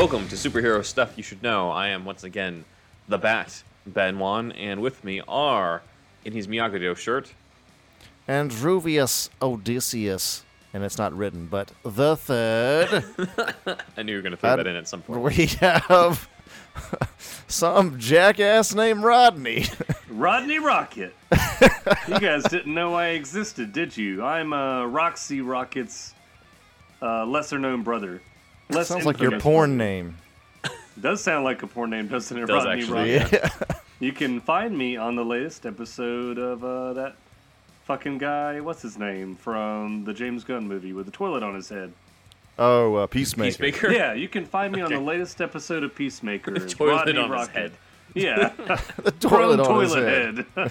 Welcome to Superhero Stuff You Should Know. I am once again the Bat, Ben Wan, and with me are, in his Miyagi-Do shirt, Androvius Odysseus, and it's not written, but the third. I knew you were going to throw I'd- that in at some point. we have some jackass named Rodney. Rodney Rocket. you guys didn't know I existed, did you? I'm uh, Roxy Rocket's uh, lesser known brother. Less Sounds like your porn name. Does sound like a porn name, doesn't it, Does Rodney actually, Rocket? Yeah. You can find me on the latest episode of uh, that fucking guy, what's his name, from the James Gunn movie with the toilet on his head. Oh, uh, Peacemaker. Peacemaker? Yeah, you can find me on the latest episode of Peacemaker. The toilet Rodney on his head. Yeah, The toilet on his head. head.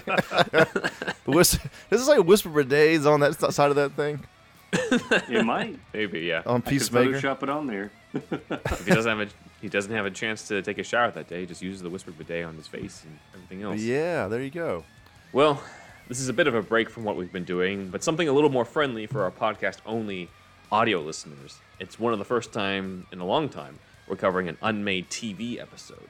The whis- Does it say Whisper Bidets on that side of that thing? it might. Maybe, yeah. On I could Peacemaker? Photoshop it on there. if he doesn't have a he doesn't have a chance to take a shower that day, he just uses the whispered bidet on his face and everything else. Yeah, there you go. Well, this is a bit of a break from what we've been doing, but something a little more friendly for our podcast only audio listeners. It's one of the first time in a long time we're covering an unmade TV episode.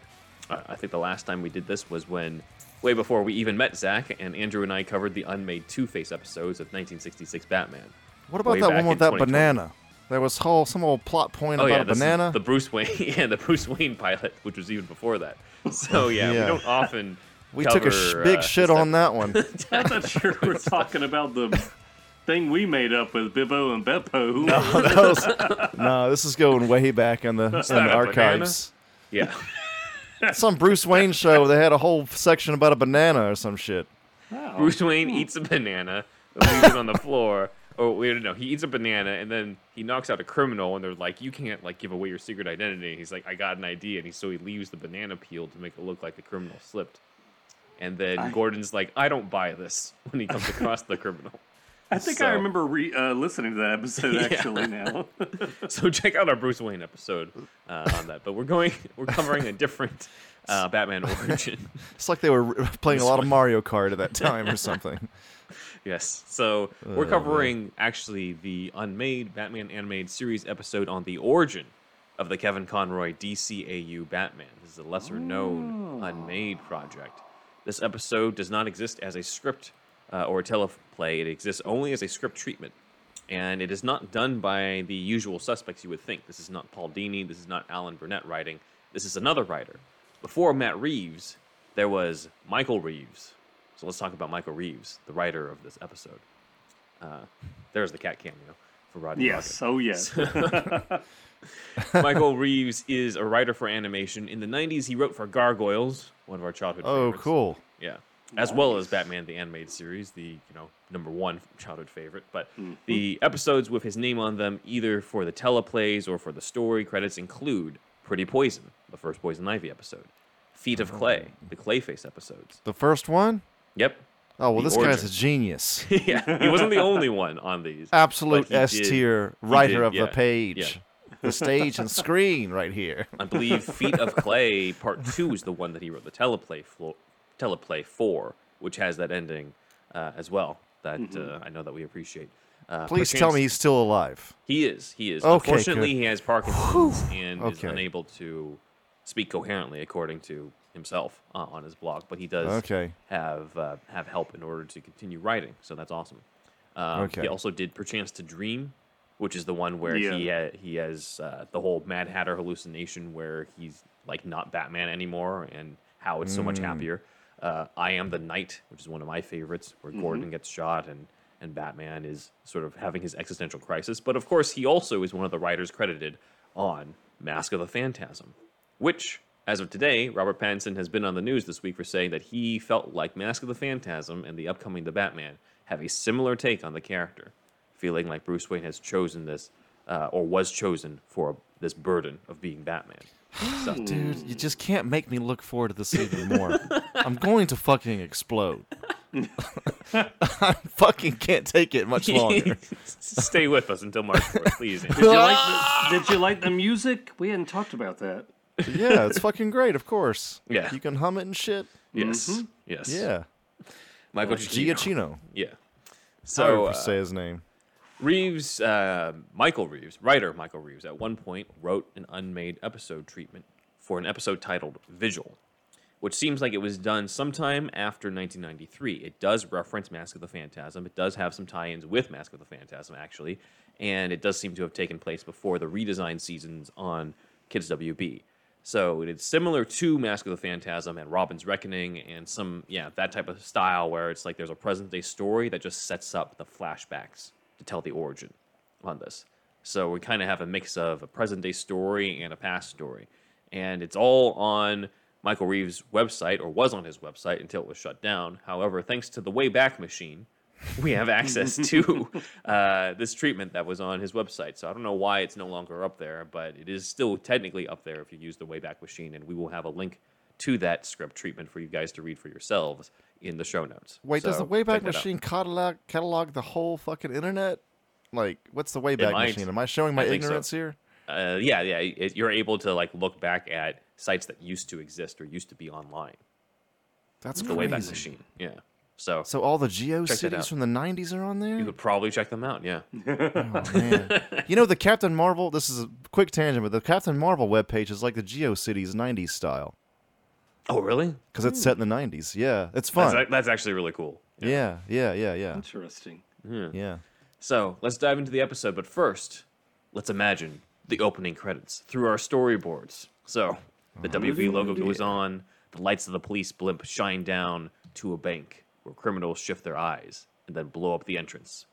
Uh, I think the last time we did this was when, way before we even met Zach, and Andrew and I covered the unmade Two Face episodes of 1966 Batman. What about that one with that banana? There was whole some old plot point Oh about yeah, a this banana. the Bruce Wayne, yeah, the Bruce Wayne pilot, which was even before that. So yeah, Yeah. we don't often. we took a sh- big uh, shit this on that one. I thought you were talking about the thing we made up with Bibbo and Beppo. That was- no, this is going way back in the, in the that a banana? archives. Yeah. Some Bruce Wayne show. They had a whole section about a banana or some shit. Wow. Bruce Wayne eats a banana, leaves it on the floor. Oh wait, no, he eats a banana and then he knocks out a criminal, and they're like, "You can't like give away your secret identity." He's like, "I got an idea," and he so he leaves the banana peel to make it look like the criminal slipped. And then I- Gordon's like, "I don't buy this" when he comes across the criminal. I think So- I remember re- uh, listening to that episode Yeah. actually now. So check out our Bruce Wayne episode uh, on that. But we're going, we're covering a different uh, Batman origin. It's like they were playing a lot of Mario Kart at that time or something. Yes. So we're Oh, covering actually the unmade Batman animated series episode on the origin of the Kevin Conroy DCAU Batman. This is a lesser known unmade project. This episode does not exist as a script uh, or a teleplay, it exists only as a script treatment. And it is not done by the usual suspects you would think. This is not Paul Dini, this is not Alan Burnett writing, this is another writer. Before Matt Reeves, there was Michael Reaves. So let's talk about Michael Reaves, the writer of this episode. Uh, there's the cat cameo for Rodney yes. Rocket. Oh, yes. Michael Reaves is a writer for animation. In the 90s, he wrote for Gargoyles, one of our childhood favorites. Oh, favorites. cool. Yeah. As well as Batman the Animated Series, the you know number one childhood favorite. But Mm-hmm. the episodes with his name on them, either for the teleplays or for the story credits, include Pretty Poison, the first Poison Ivy episode, Feet of Clay, the Clayface episodes. The first one? Yep. Oh, well, The this guy's a genius. yeah, he wasn't the only one on these. Absolute S tier writer did, of yeah, the page. The stage and screen right here. I believe Feet of Clay Part Two is the one that he wrote the teleplay flo- teleplay for, which has that ending uh, as well. That uh, I know that we appreciate. Uh, Please tell me he's still alive. he is. He is. Okay, Unfortunately, good. he has Parkinson's and is unable to speak coherently, according to himself uh, on his blog. But he does Okay. have uh, have help in order to continue writing, so that's awesome. Um, Okay. He also did Perchance to Dream, which is the one where he ha- he has uh, the whole Mad Hatter hallucination where he's like not Batman anymore, and how it's so Mm. much happier. Uh, I am the Knight, which is one of my favorites, where Mm-hmm. Gordon gets shot and and Batman is sort of having his existential crisis. But of course, he also is one of the writers credited on Mask of the Phantasm, which, as of today, Robert Pattinson has been on the news this week for saying that he felt like Mask of the Phantasm and the upcoming The Batman have a similar take on the character, feeling like Bruce Wayne has chosen this, uh, or was chosen for this burden of being Batman. So, Dude, you just can't make me look forward to this even more. I'm going to fucking explode. I fucking can't take it much longer. stay with us until March 4th, please. Did you like the, Did you like the music? We hadn't talked about that. Yeah, it's fucking great, of course. Yeah. You can hum it and shit. yes, yes. Yeah. Michael Giacchino. Yeah. So, So, I say uh, his name. Reaves, uh, Michael Reaves, writer Michael Reaves, at one point wrote an unmade episode treatment for an episode titled Vigil, which seems like it was done sometime after 1993. It does reference Mask of the Phantasm. It does have some tie-ins with Mask of the Phantasm, actually, and it does seem to have taken place before the redesign seasons on Kids WB. So it's similar to Mask of the Phantasm and Robin's Reckoning and some, yeah, that type of style where it's like there's a present day story that just sets up the flashbacks to tell the origin on this. So we kind of have a mix of a present day story and a past story. And it's all on Michael Reaves' website, or was on his website until it was shut down. However, thanks to the Wayback Machine, we have access to uh, this treatment that was on his website. So I don't know why it's no longer up there, but it is still technically up there if you use the Wayback Machine, and we will have a link to that script treatment for you guys to read for yourselves in the show notes. Wait, does the Wayback check that out. Machine catalog catalog the whole fucking internet? Like, what's the Wayback. Machine? Am I showing my I think so. ignorance here? Uh, yeah, yeah, it, you're able to like look back at sites that used to exist or used to be online. That's The crazy. Wayback Machine, yeah. So So all the GeoCities from the '90s are on there. you could probably check them out. Yeah. Oh, man. you know the Captain Marvel. This is a quick tangent, but the Captain Marvel webpage is like the GeoCities '90s style Oh, really? because it's set in the hmm. '90s. Yeah, it's fun. That's, that's actually really cool. yeah, yeah, yeah, yeah, Interesting. yeah. So let's dive into the episode, but first, let's imagine the opening credits through our storyboards. So the WB logo goes on, the lights of the police blimp shine down to a bank where criminals shift their eyes and then blow up the entrance.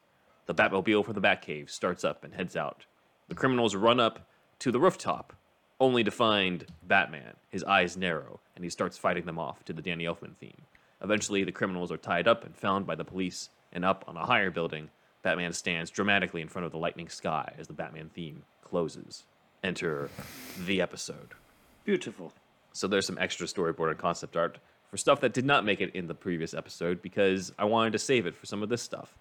The Batmobile from the Batcave starts up and heads out. The criminals run up to the rooftop, only to find Batman. His eyes narrow, and he starts fighting them off to the Danny Elfman theme. Eventually, the criminals are tied up and found by the police, and up on a higher building, Batman stands dramatically in front of the lightning sky as the Batman theme closes. Enter the episode. Beautiful. So there's some extra storyboard and concept art for stuff that did not make it in the previous episode because I wanted to save it for some of this stuff.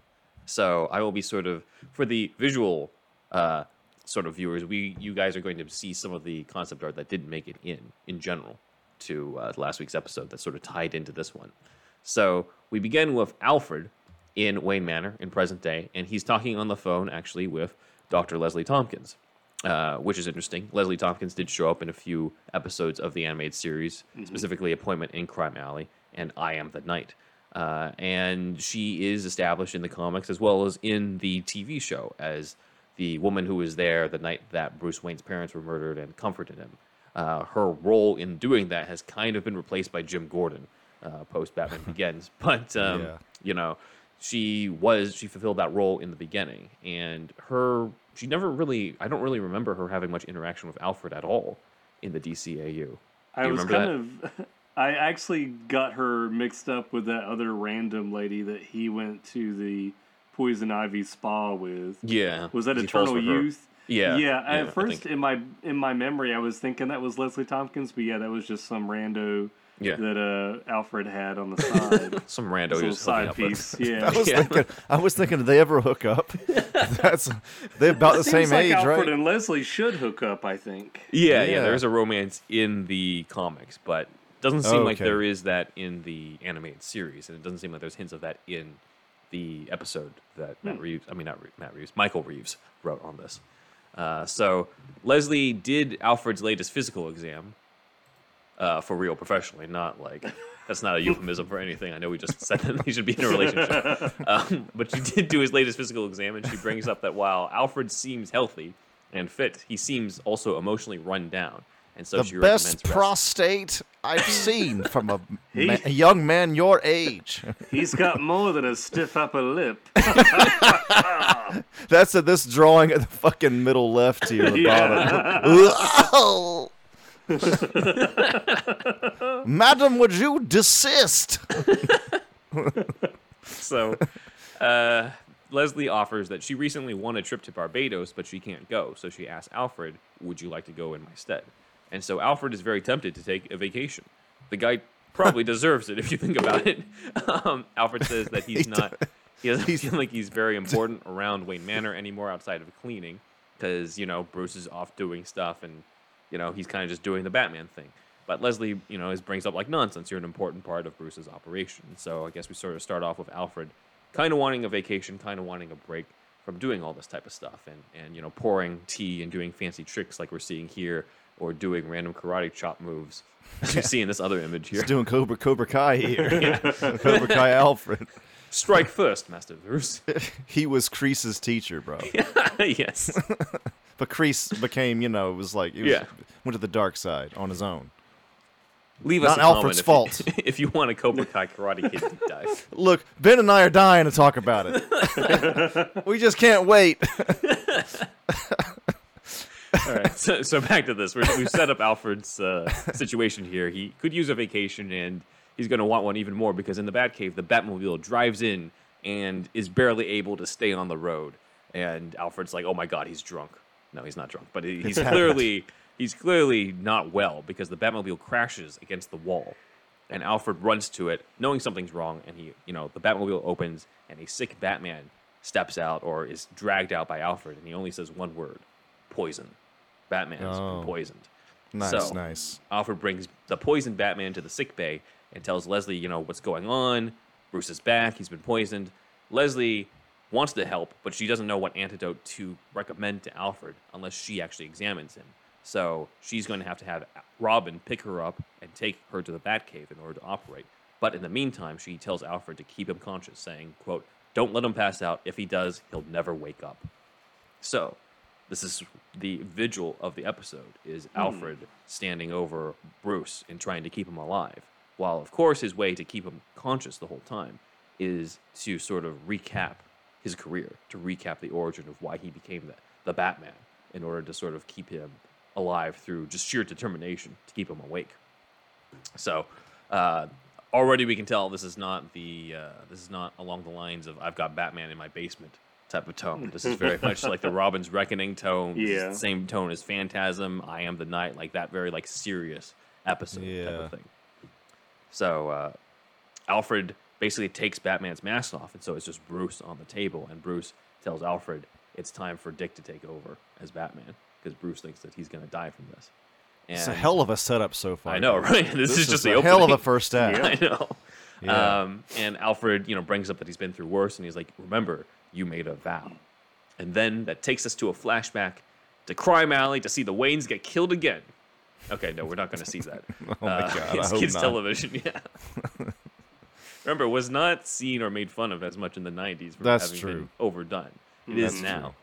So I will be sort of for the visual uh, sort of viewers. We you guys are going to see some of the concept art that didn't make it in in general to uh, last week's episode that sort of tied into this one. So we begin with Alfred in Wayne Manor in present day, and he's talking on the phone actually with Dr. Leslie Tompkins, uh, which is interesting. Leslie Tompkins did show up in a few episodes of the animated series, specifically Appointment in Crime Alley and I Am the Night. Uh, and she is established in the comics as well as in the TV show as the woman who was there the night that Bruce Wayne's parents were murdered and comforted him. Uh, her role in doing that has kind of been replaced by Jim Gordon uh, post Batman Begins, but um, Yeah. you know, she was she fulfilled that role in the beginning, and her she never really I don't really remember her having much interaction with Alfred at all in the DCAU. I was kind of. I actually got her mixed up with that other random lady that he went to the Poison Ivy spa with. Yeah, Was that Eternal. Youth? Yeah, Yeah. I At first, in my in my memory, I was thinking that was Leslie Tompkins, but yeah, that was just some rando Yeah. that uh, Alfred had on the side. some rando This he little side up with. piece. Yeah. I was Yeah. thinking. I was thinking, did they ever hook up? That's they're about the Seems same like age, Alfred right? and Leslie should hook up. I think. Yeah, yeah, Yeah. There's a romance in the comics, but doesn't seem like Okay. there is that in the animated series, and it doesn't seem like there's hints of that in the episode that Matt Reeves, I mean not Re- Matt Reeves, Michael Reaves wrote on this. Uh, so Leslie did Alfred's latest physical exam uh, for real, professionally, not like that's not a euphemism for anything. I know we just said that he should be in a relationship, um, but she did do his latest physical exam, and she brings up that while Alfred seems healthy and fit, he seems also emotionally run down, and so she the recommends best rest. prostate I've seen from a, He- ma- a young man your age. He's got more than a stiff upper lip. That's at this drawing at the fucking middle left here, the bottom. Madam, would you desist? So, uh, Leslie offers that she recently won a trip to Barbados, but she can't go. So she asks Alfred, "Would you like to go in my stead?" And so Alfred is very tempted to take a vacation. The guy probably deserves it if you think about it. Um, Alfred says that he's not. He doesn't feel like he's very important around Wayne Manor anymore outside of cleaning, because you know Bruce is off doing stuff, and you know he's kind of just doing the Batman thing. But Leslie, you know, is brings up like nonsense. You're an important part of Bruce's operation. So I guess we sort of start off with Alfred, kind of wanting a vacation, kind of wanting a break from doing all this type of stuff and, and you know pouring tea and doing fancy tricks like we're seeing here or doing random karate chop moves as you see in this other image here He's doing Cobra Cobra Kai here. Cobra Kai Alfred. strike first master bruce He was Kreese's teacher, bro. yes But Kreese became, you know, it was like, it was, Yeah. went to the dark side on his own. leave us Not comment Alfred's if fault. you, if you want a cobra kai karate kid deep dive Look, Ben and I are dying to talk about it. we just can't wait. All right. So, so back to this. We're, we've set up Alfred's uh, situation here. He could use a vacation, and he's going to want one even more because in the Batcave, the Batmobile drives in and is barely able to stay on the road. And Alfred's like, "Oh my God, he's drunk." No, he's not drunk, but he- he's clearly he's clearly not well because the Batmobile crashes against the wall, and Alfred runs to it, knowing something's wrong. And he, you know, the Batmobile opens, and a sick Batman steps out or is dragged out by Alfred, and he only says one word: "Poison." Batman has Oh. been poisoned. Nice, So- nice. Alfred brings the poisoned Batman to the sick bay and tells Leslie, you know, what's going on. Bruce is back. He's been poisoned. Leslie wants to help, but she doesn't know what antidote to recommend to Alfred unless she actually examines him. So she's going to have to have Robin pick her up and take her to the Batcave in order to operate. But in the meantime, she tells Alfred to keep him conscious, saying, quote, don't let him pass out. If he does, he'll never wake up. So, this is the vigil of the episode is hmm. Alfred standing over Bruce and trying to keep him alive. While of course his way to keep him conscious the whole time is to sort of recap his career, to recap the origin of why he became the, the Batman in order to sort of keep him alive through just sheer determination to keep him awake. So uh, already we can tell this is not the uh, this is not along the lines of I've got Batman in my basement type of tone. This is very much like the Robin's Reckoning tone. This is Yeah. the same tone as Phantasm, I Am the Night, like that very like serious episode type of thing. So uh, Alfred basically takes Batman's mask off, and so it's just Bruce on the table, and Bruce tells Alfred it's time for Dick to take over as Batman because Bruce thinks that he's going to die from this. And It's a hell of a setup so far. I know, right? This, is just the a hell of a first act. I know. Yeah. Um, and Alfred, you know, brings up that he's been through worse, and he's like, "Remember, you made a vow." And then that takes us to a flashback to Crime Alley to see the Waynes get killed again. Okay, no, we're not going to see that. Oh my Uh, God, I it's kids not. television, yeah. Remember, it was not seen or made fun of as much in the '90s. For That's having true. Been overdone. It is That's now.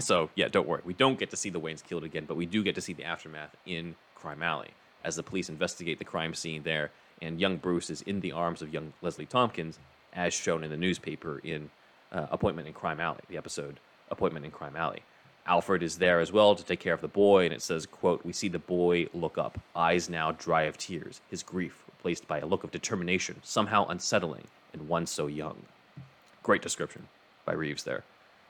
So yeah, don't worry. We don't get to see the Waynes killed again, but we do get to see the aftermath in Crime Alley as the police investigate the crime scene there, and young Bruce is in the arms of young Leslie Tompkins, as shown in the newspaper in uh, Appointment in Crime Alley, the episode Appointment in Crime Alley. Alfred is there as well to take care of the boy, and it says, quote, We see the boy look up, eyes now dry of tears, his grief replaced by a look of determination, somehow unsettling in one so young. Great description by Reaves there.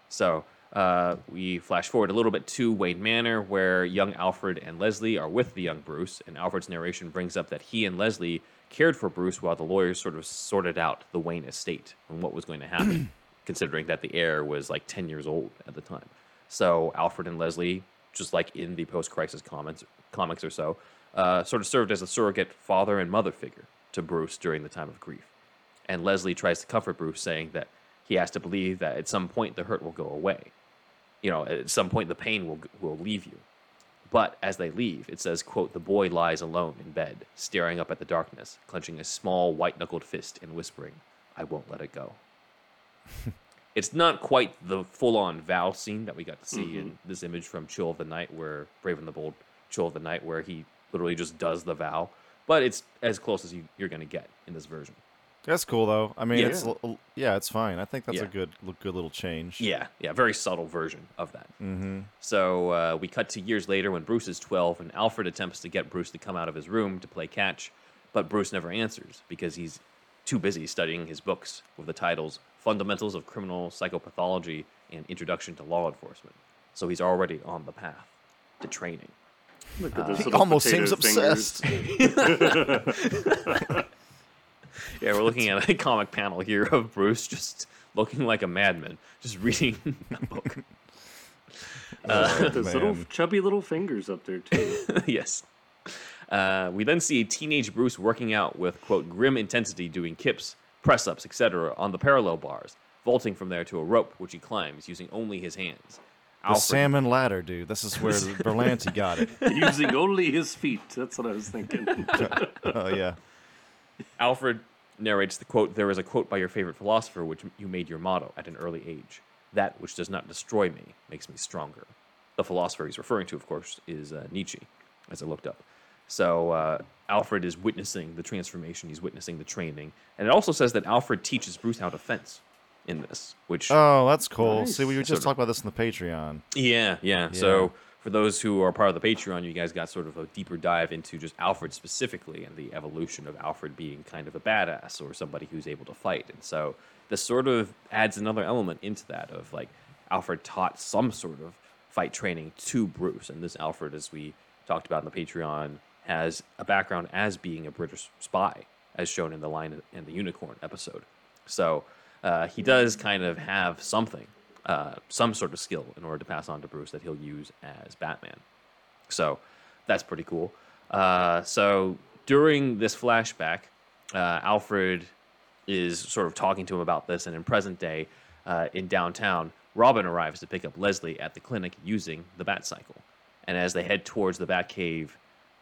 So uh, we flash forward a little bit to Wayne Manor, where young Alfred and Leslie are with the young Bruce, and Alfred's narration brings up that he and Leslie cared for Bruce while the lawyers sort of sorted out the Wayne estate and what was going to happen, considering that the heir was like 10 years old at the time. So Alfred and Leslie, just like in the post-crisis comics, comics or so, uh, sort of served as a surrogate father and mother figure to Bruce during the time of grief. And Leslie tries to comfort Bruce, saying that he has to believe that at some point the hurt will go away. You know, at some point the pain will will leave you. But as they leave, it says, quote, the boy lies alone in bed, staring up at the darkness, clenching a small white knuckled fist and whispering, I won't let it go. it's not quite the full on vow scene that we got to see in this image from Chill of the Night, where Brave and the Bold Chill of the Night, where he literally just does the vow. But it's as close as you, you're going to get in this version. That's cool though. I mean, Yeah. it's yeah, it's fine. I think that's Yeah. a good, good little change. Yeah, yeah, very subtle version of that. Mm-hmm. So uh, we cut to years later when Bruce is 12 and Alfred attempts to get Bruce to come out of his room to play catch, but Bruce never answers because he's too busy studying his books with the titles Fundamentals of Criminal Psychopathology and Introduction to Law Enforcement. So he's already on the path to training. Look at uh, those He almost seems fingers. obsessed. Yeah, we're looking at a comic panel here of Bruce just looking like a madman, just reading a book. Uh, uh, those little chubby little fingers up there too. yes. Uh, we then see a teenage Bruce working out with quote grim intensity, doing kips, press ups, etc. on the parallel bars, vaulting from there to a rope, which he climbs using only his hands. The salmon ladder, dude. This is where Berlanti got it. Using only his feet. That's what I was thinking. Oh yeah. Alfred narrates the quote There is a quote by your favorite philosopher which you made your motto at an early age. That which does not destroy me makes me stronger. The philosopher he's referring to, of course, is uh, Nietzsche, as I looked up. So uh, Alfred is witnessing the transformation, he's witnessing the training. And it also says that Alfred teaches Bruce how to fence in this, which. Oh, that's cool. See, we were Sort just of. talking about this in the Patreon. Yeah, yeah. So for those who are part of the Patreon, you guys got sort of a deeper dive into just Alfred specifically and the evolution of Alfred being kind of a badass or somebody who's able to fight. And so this sort of adds another element into that of like Alfred taught some sort of fight training to Bruce. And this Alfred, as we talked about in the Patreon, has a background as being a British spy, as shown in the Lion and the Unicorn episode. So uh, he does kind of have something, uh, some sort of skill in order to pass on to Bruce that he'll use as Batman. So that's pretty cool. Uh, so during this flashback, uh, Alfred is sort of talking to him about this, and in present day, uh, in downtown, Robin arrives to pick up Leslie at the clinic using the Bat Cycle. And as they head towards the Batcave,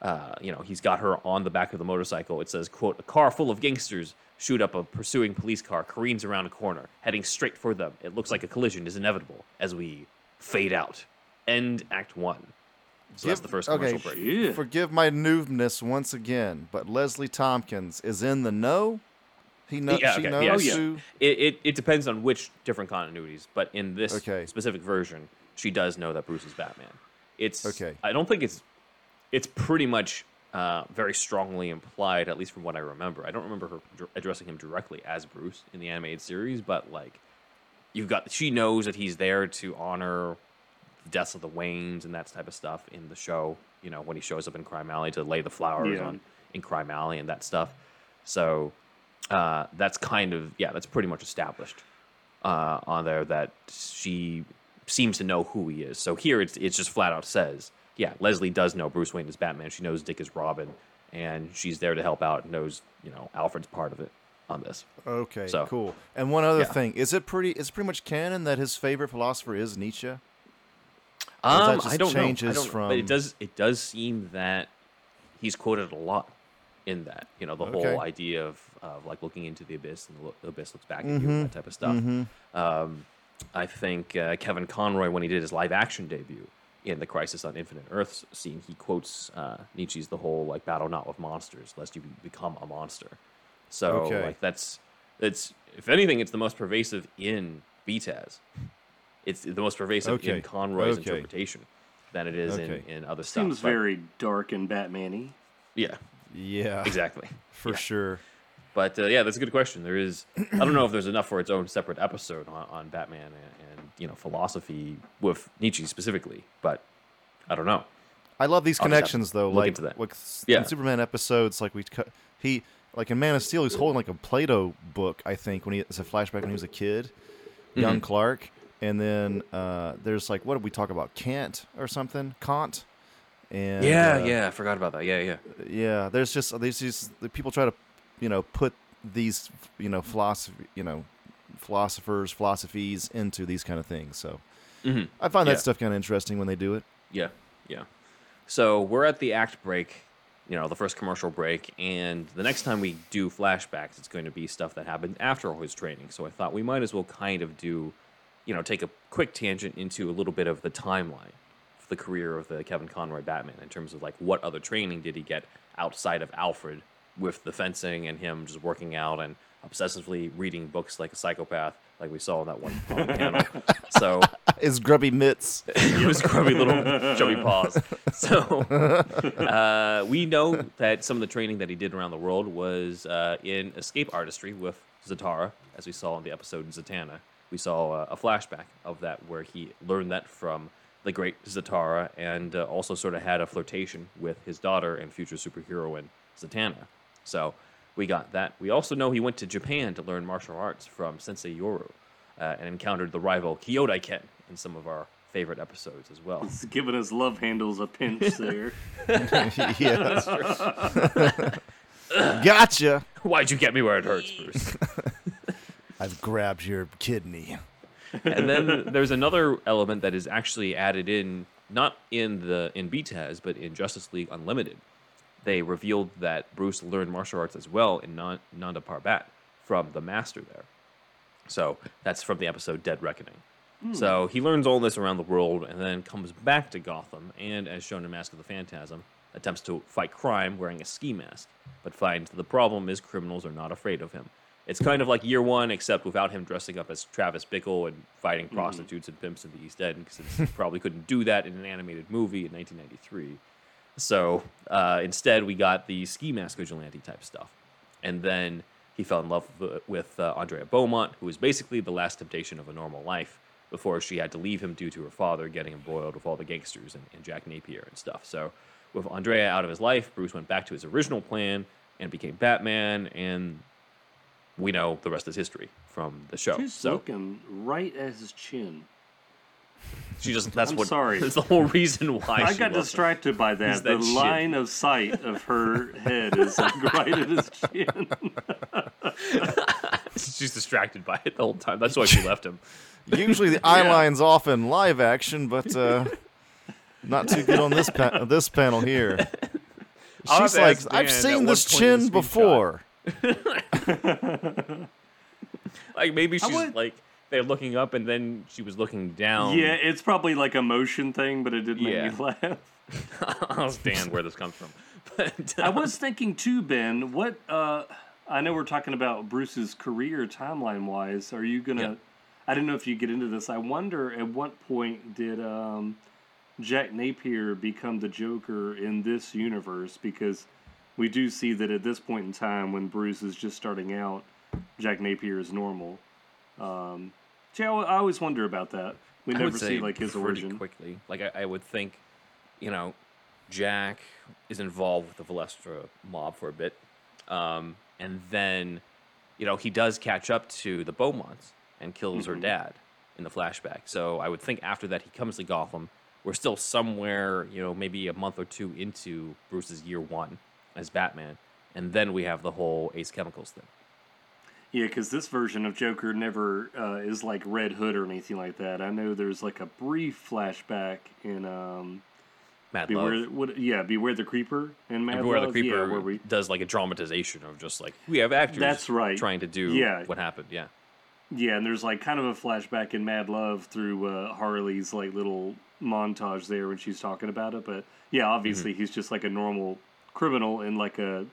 uh, you know, he's got her on the back of the motorcycle. It says, "quote A car full of gangsters shoot up a pursuing police car, careens around a corner, heading straight for them. It looks like a collision is inevitable as we fade out." End Act One. So that's the first commercial okay. break. Yeah. Forgive my noobness once again, but Leslie Tompkins is in the know. He knows. Yeah, she okay, knows yeah, Oh, yeah. who. It, it, it depends on which different continuities, but in this Okay. specific version, she does know that Bruce is Batman. It's Okay. I don't think it's it's pretty much uh, very strongly implied, at least from what I remember. I don't remember her dr- addressing him directly as Bruce in the animated series, but like you've got she knows that he's there to honor the deaths of the Waynes and that type of stuff in the show. You know when he shows up in Crime Alley to lay the flowers Yeah. on in Crime Alley and that stuff. So uh, that's kind of yeah, that's pretty much established uh, on there that she seems to know who he is. So here it's it's just flat out says, yeah, Leslie does know Bruce Wayne is Batman. She knows Dick is Robin, and she's there to help out. and Knows you know Alfred's part of it on this. Okay, So, cool. And one other yeah. thing, is it pretty? Is it pretty much canon that his favorite philosopher is Nietzsche? Or Um, I don't know. I don't from- But it does it does seem that he's quoted a lot in that. You know, the Okay. whole idea of, of like looking into the abyss and the, abyss looks back at you Mm-hmm. and that type of stuff. Um, I think uh, Kevin Conroy, when he did his live action debut in the Crisis on Infinite Earths scene, he quotes uh, Nietzsche's the whole like battle not with monsters, lest you become a monster. So Okay. like that's it's if anything, it's the most pervasive in BTAS. It's the most pervasive Okay. in Conroy's Okay. interpretation than it is Okay. in, in other stuff. Seems But, very dark and Batman-y. yeah, Yeah, exactly. for Yeah. sure. But uh, yeah, that's a good question. There is, I don't know if there's enough for its own separate episode on, on Batman and, and you know philosophy with Nietzsche specifically, but I don't know. I love these I'll just have to connections though. Like, like Yeah. in Superman episodes, like we cut. He like in Man of Steel, he's holding like a Plato book. I think when he it's a flashback when he was a kid, Mm-hmm. young Clark. And then uh, there's like what did we talk about? Kant or something? Kant. And yeah, uh, yeah, I forgot about that. Yeah, yeah. yeah. There's just these, just the people try to, you know, put these you know philosophy you know philosophers philosophies into these kind of things. So Mhm. I find that Yeah. stuff kind of interesting when they do it. Yeah, yeah. So we're at the act break, you know, the first commercial break, and the next time we do flashbacks, it's going to be stuff that happened after all his training. So I thought we might as well kind of do, you know, take a quick tangent into a little bit of the timeline the career of the Kevin Conroy Batman in terms of like what other training did he get outside of Alfred with the fencing and him just working out and obsessively reading books like a psychopath, like we saw in that one panel. So His grubby mitts. his grubby little chubby paws. So uh, we know that some of the training that he did around the world was uh, in escape artistry with Zatara, as we saw in the episode in Zatanna. We saw uh, a flashback of that where he learned that from the great Zatara and uh, also sort of had a flirtation with his daughter and future superheroine Zatanna. So we got that. We also know he went to Japan to learn martial arts from Sensei Yoru uh, and encountered the rival Kyodai Ken in some of our favorite episodes as well. He's giving his love handles a pinch there. yeah. gotcha. Why'd you get me where it hurts, Bruce? I've grabbed your kidney. and then there's another element that is actually added in, not in the in BTAS, but in Justice League Unlimited. They revealed that Bruce learned martial arts as well in Nanda Parbat from the Master there. So that's from the episode Dead Reckoning. Hmm. So he learns all this around the world and then comes back to Gotham and, as shown in Mask of the Phantasm, attempts to fight crime wearing a ski mask, but finds the problem is criminals are not afraid of him. It's kind of like year one, except without him dressing up as Travis Bickle and fighting hmm. prostitutes and pimps in the East End, because he probably couldn't do that in an animated movie in 1993. So uh, instead, we got the ski mask vigilante type stuff. And then he fell in love with uh, Andrea Beaumont, who was basically the last temptation of a normal life before she had to leave him due to her father getting embroiled with all the gangsters and, and Jack Napier and stuff. So with Andrea out of his life, Bruce went back to his original plan and became Batman. And we know the rest is history from the show. She's so looking right at his chin. She just that's I'm what sorry. that's the whole reason why I she got loves him. distracted by that The that chin. line of sight of her head is like right at his chin. She's distracted by it the whole time. That's why she left him. Usually the eye line's off in live action, but uh, not too good on this pa- this panel here. She's like, I've seen this point in the chin before. Like maybe she's would- like they're looking up and then she was looking down. Yeah, it's probably like a motion thing, but it did make Yeah. me laugh. I'll understand where this comes from. But uh, I was thinking too, Ben. What uh, I know we're talking about Bruce's career timeline wise. Are you gonna? Yeah. I didn't know if you get into this. I wonder at what point did um, Jack Napier become the Joker in this universe? Because we do see that at this point in time, when Bruce is just starting out, Jack Napier is normal. Um, see, I, always wonder about that. We I never see like his origin. quickly. Like I, I would think, you know, Jack is involved with the Valestra mob for a bit, um, and then, you know, he does catch up to the Beaumonts and kills Mm-hmm. her dad in the flashback. So I would think after that he comes to Gotham. We're still somewhere, you know, maybe a month or two into Bruce's year one as Batman, and then we have the whole Ace Chemicals thing. Yeah, because this version of Joker never uh, is like Red Hood or anything like that. I know there's like a brief flashback in um, Mad Beware. Love. What, yeah, Beware the Creeper and Mad And Beware the Creeper Yeah, where we, does like a dramatization of just like we have actors That's right. trying to do Yeah. what happened. Yeah. yeah, and there's like kind of a flashback in Mad Love through uh, Harley's like little montage there when she's talking about it. But yeah, obviously Mm-hmm. he's just like a normal criminal in like a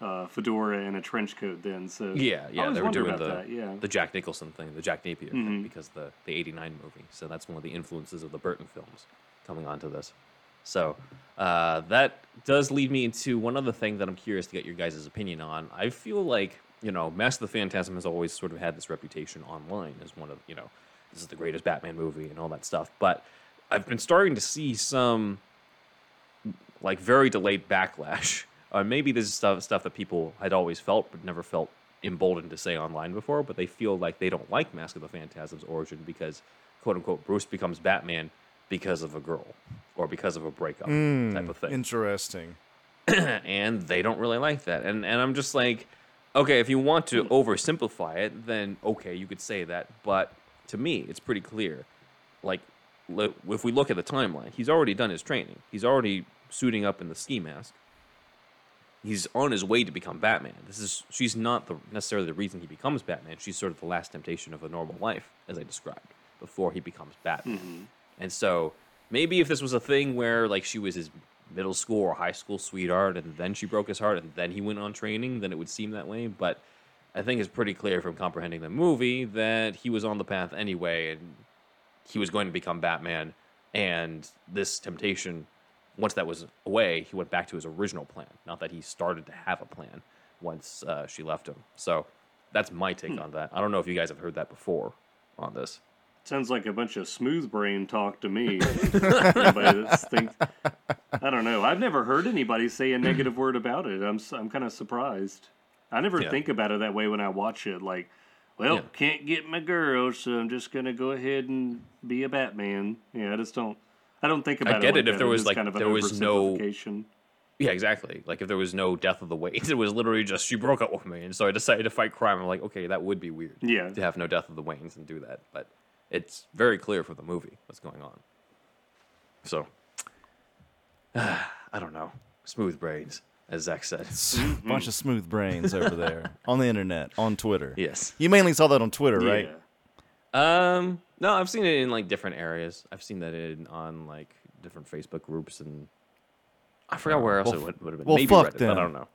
uh, fedora and a trench coat. Then so Yeah, yeah, they were doing the that, yeah. the Jack Nicholson thing, the Jack Napier thing, Mhm. because the the '89 movie. So that's one of the influences of the Burton films coming onto this. So uh, that does lead me into one other thing that I'm curious to get your guys' opinion on. I feel like you know, Mask of the Phantasm has always sort of had this reputation online as one of you know, this is the greatest Batman movie and all that stuff. But I've been starting to see some like very delayed backlash. Uh, maybe this is stuff stuff that people had always felt but never felt emboldened to say online before. But they feel like they don't like Mask of the Phantasm's origin because quote unquote Bruce becomes Batman because of a girl or because of a breakup type of thing Interesting. and they don't really like that. And and I'm just like, okay, if you want to oversimplify it, then okay, you could say that. But to me, it's pretty clear. Like, if we look at the timeline, he's already done his training. He's already suiting up in the ski mask. He's on his way to become Batman. This is she's not the necessarily the reason he becomes Batman. She's sort of the last temptation of a normal life, as I described before he becomes Batman. Mm-hmm. And so maybe if this was a thing where like she was his middle school or high school sweetheart and then she broke his heart and then he went on training, then it would seem that way. But I think it's pretty clear from comprehending the movie that he was on the path anyway and he was going to become Batman. And this temptation, once that was away, he went back to his original plan. Not that he started to have a plan once uh, she left him. So that's my take on that. I don't know if you guys have heard that before on this. Sounds like a bunch of smooth brain talk to me. Anybody that's think, I don't know. I've never heard anybody say a negative word about it. I'm I'm kind of surprised. I never Yeah. think about it that way when I watch it. Like, well, Yeah. can't get my girl, so I'm just gonna go ahead and be a Batman. Yeah, I just don't. I don't think about it. I get it. it if that. there was, like, kind of an there was no- Yeah, exactly. Like if there was no death of the Waynes, it was literally just she broke up with me, and so I decided to fight crime. I'm like, okay, that would be weird. Yeah. To have no death of the Waynes and do that, but it's very clear for the movie what's going on. So, I don't know. Smooth brains, as Zach said. Bunch of smooth brains over there on the internet, on Twitter. Yes. You mainly saw that on Twitter, right? Yeah. Um. No, I've seen it in like different areas. I've seen that in on like different Facebook groups and I forgot where else Well, it would, would have been. well, Maybe fuck Reddit, them. I don't know.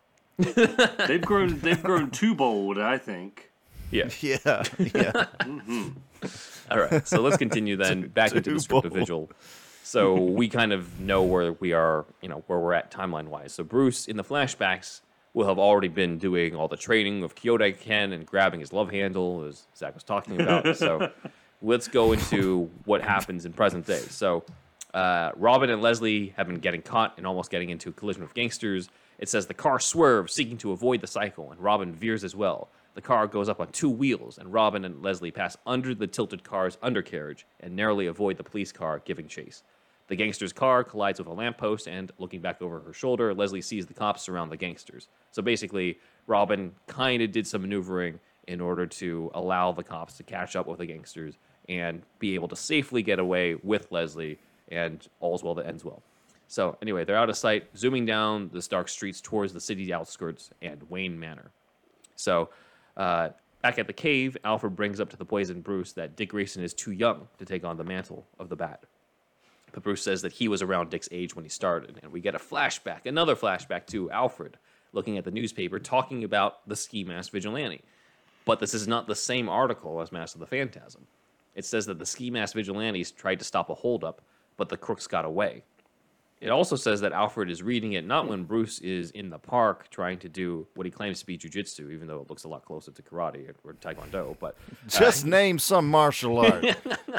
They've grown they've grown too bold, I think. Yeah. Yeah, yeah. All right, so let's continue then back into the script of. Vigil. So we kind of know where we are, you know, where we're at timeline wise. So Bruce in the flashbacks will have already been doing all the training of Kyodai Ken and grabbing his love handle, as Zach was talking about. so let's go into what happens in present day. So uh, Robin and Leslie have been getting caught and almost getting into a collision with gangsters. It says the car swerves, seeking to avoid the cycle, and Robin veers as well. The car goes up on two wheels, and Robin and Leslie pass under the tilted car's undercarriage and narrowly avoid the police car giving chase. The gangster's car collides with a lamppost, and looking back over her shoulder, Leslie sees the cops surround the gangsters. So basically, Robin kind of did some maneuvering in order to allow the cops to catch up with the gangsters and be able to safely get away with Leslie, and all's well that ends well. So, anyway, they're out of sight, zooming down the dark streets towards the city's outskirts and Wayne Manor. So, uh, back at the cave, Alfred brings up to the boys and Bruce that Dick Grayson is too young to take on the mantle of the Bat. But Bruce says that he was around Dick's age when he started, and we get a flashback, another flashback to Alfred looking at the newspaper talking about the ski mask vigilante. But this is not the same article as Mask of the Phantasm. It says that the ski mask vigilantes tried to stop a holdup, but the crooks got away. It also says that Alfred is reading it not when Bruce is in the park trying to do what he claims to be jujitsu, even though it looks a lot closer to karate or taekwondo. But uh, Just name some martial art.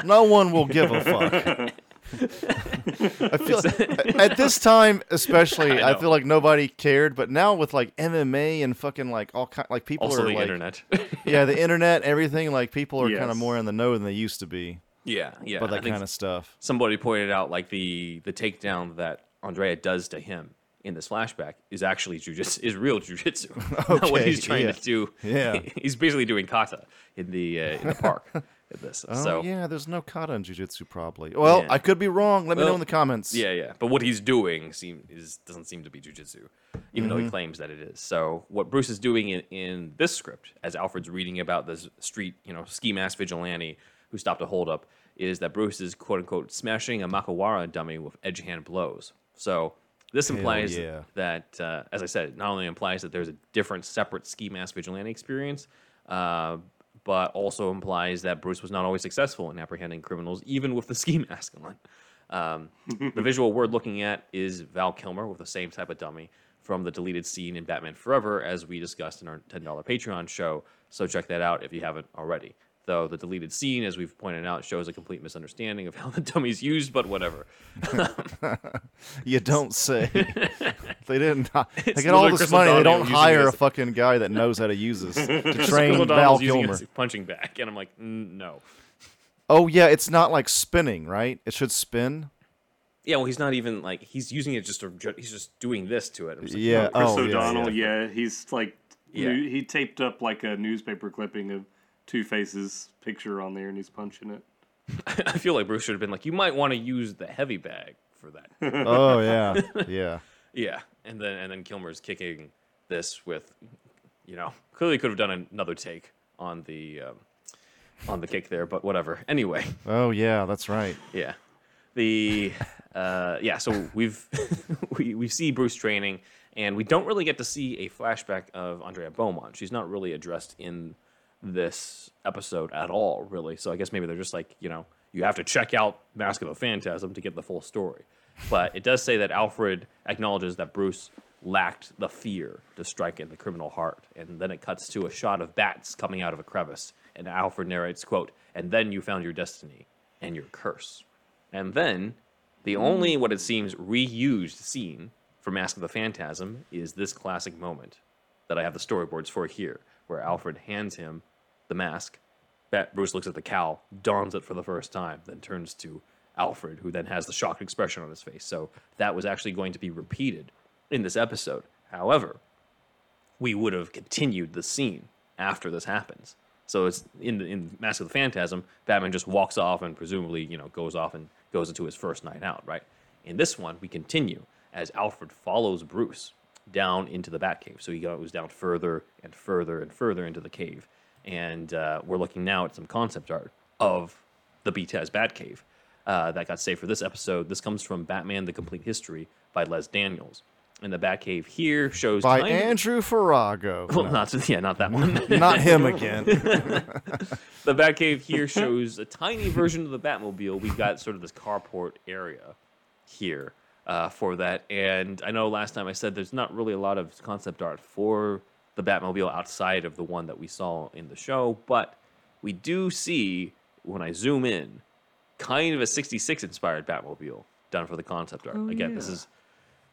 no one will give a fuck. I feel at this time, especially, I I, feel like nobody cared. But now with like MMA and fucking like all kind, like people also are the like, internet. yeah, the internet, everything. Like people are kind of more in the know than they used to be. yeah, yeah. But that kind of stuff. somebody pointed out like the the takedown that Andrea does to him in this flashback is actually jujitsu, is real jujitsu. not what he's trying yeah. to do. Yeah. he's basically doing kata in the uh, in the park. At this, Oh so yeah, there's no kata in jujitsu probably. Well, Yeah. I could be wrong. Let me know in the comments. Yeah, yeah. But what he's doing seem is doesn't seem to be jujitsu, even though Mm-hmm. he claims that it is. So what Bruce is doing in, in this script, as Alfred's reading about this street, you know, ski mask vigilante who stopped a holdup, is that Bruce is quote unquote smashing a makiwara dummy with edge hand blows. So this implies yeah. that, uh, as I said, it not only implies that there's a different, separate ski mask vigilante experience, uh, but also implies that Bruce was not always successful in apprehending criminals, even with the ski mask on. Um, the visual we're looking at is Val Kilmer with the same type of dummy from the deleted scene in Batman Forever, as we discussed in our $10 Patreon show. So check that out if you haven't already. Though the deleted scene, as we've pointed out, shows a complete misunderstanding of how the dummy's used, but whatever. You don't say. they didn't. hi- They It's get all this Crystal money. They don't hire a fucking guy that knows how to use this to train Val Donnell's using Kilmer. punching back, and I'm like, "Mm, no. Oh yeah, it's not like spinning, right? It should spin. Yeah, well, he's not even like he's using it just to he's just doing this to it. Like, Yeah. Chris oh, O'Donnell, yeah. yeah. he's like Yeah. he taped up like a newspaper clipping of Two Face's picture on there, and he's punching it. I feel like Bruce should have been like, you might want to use the heavy bag for that. Oh yeah, yeah. yeah, and then and then Kilmer's kicking this with, you know, clearly could have done another take on the um, on the kick there, but whatever. Anyway, Oh yeah, that's right. yeah, the uh, yeah. So we've we we see Bruce training, and we don't really get to see a flashback of Andrea Beaumont. She's not really addressed in this episode at all, really. So I guess maybe they're just like, you know, you have to check out Mask of the Phantasm to get the full story. But it does say that Alfred acknowledges that Bruce lacked the fear to strike in the criminal heart. And then it cuts to a shot of bats coming out of a crevice. And Alfred narrates, quote, and then you found your destiny and your curse. And then the only what it seems reused scene for Mask of the Phantasm is this classic moment that I have the storyboards for here, where Alfred hands him the mask. Bruce looks at the cowl, dons it for the first time, then turns to Alfred, who then has the shocked expression on his face. So that was actually going to be repeated in this episode. However, we would have continued the scene after this happens. So it's in the, in Mask of the Phantasm, Batman just walks off and presumably you know goes off and goes into his first night out, right? In this one, we continue as Alfred follows Bruce down into the Batcave. So he goes down further and further and further into the cave, and uh, we're looking now at some concept art of the BTAS Batcave uh, that got saved for this episode. This comes from Batman: The Complete History by Les Daniels. And the Batcave here shows By kind of- Andrew Farago. well, No, not yeah, not that one. not him again. the Batcave here shows a tiny version of the Batmobile. We've got sort of this carport area here uh, for that. And I know last time I said there's not really a lot of concept art for the Batmobile outside of the one that we saw in the show, but we do see when I zoom in, kind of a '66 inspired Batmobile done for the concept art. Again, this is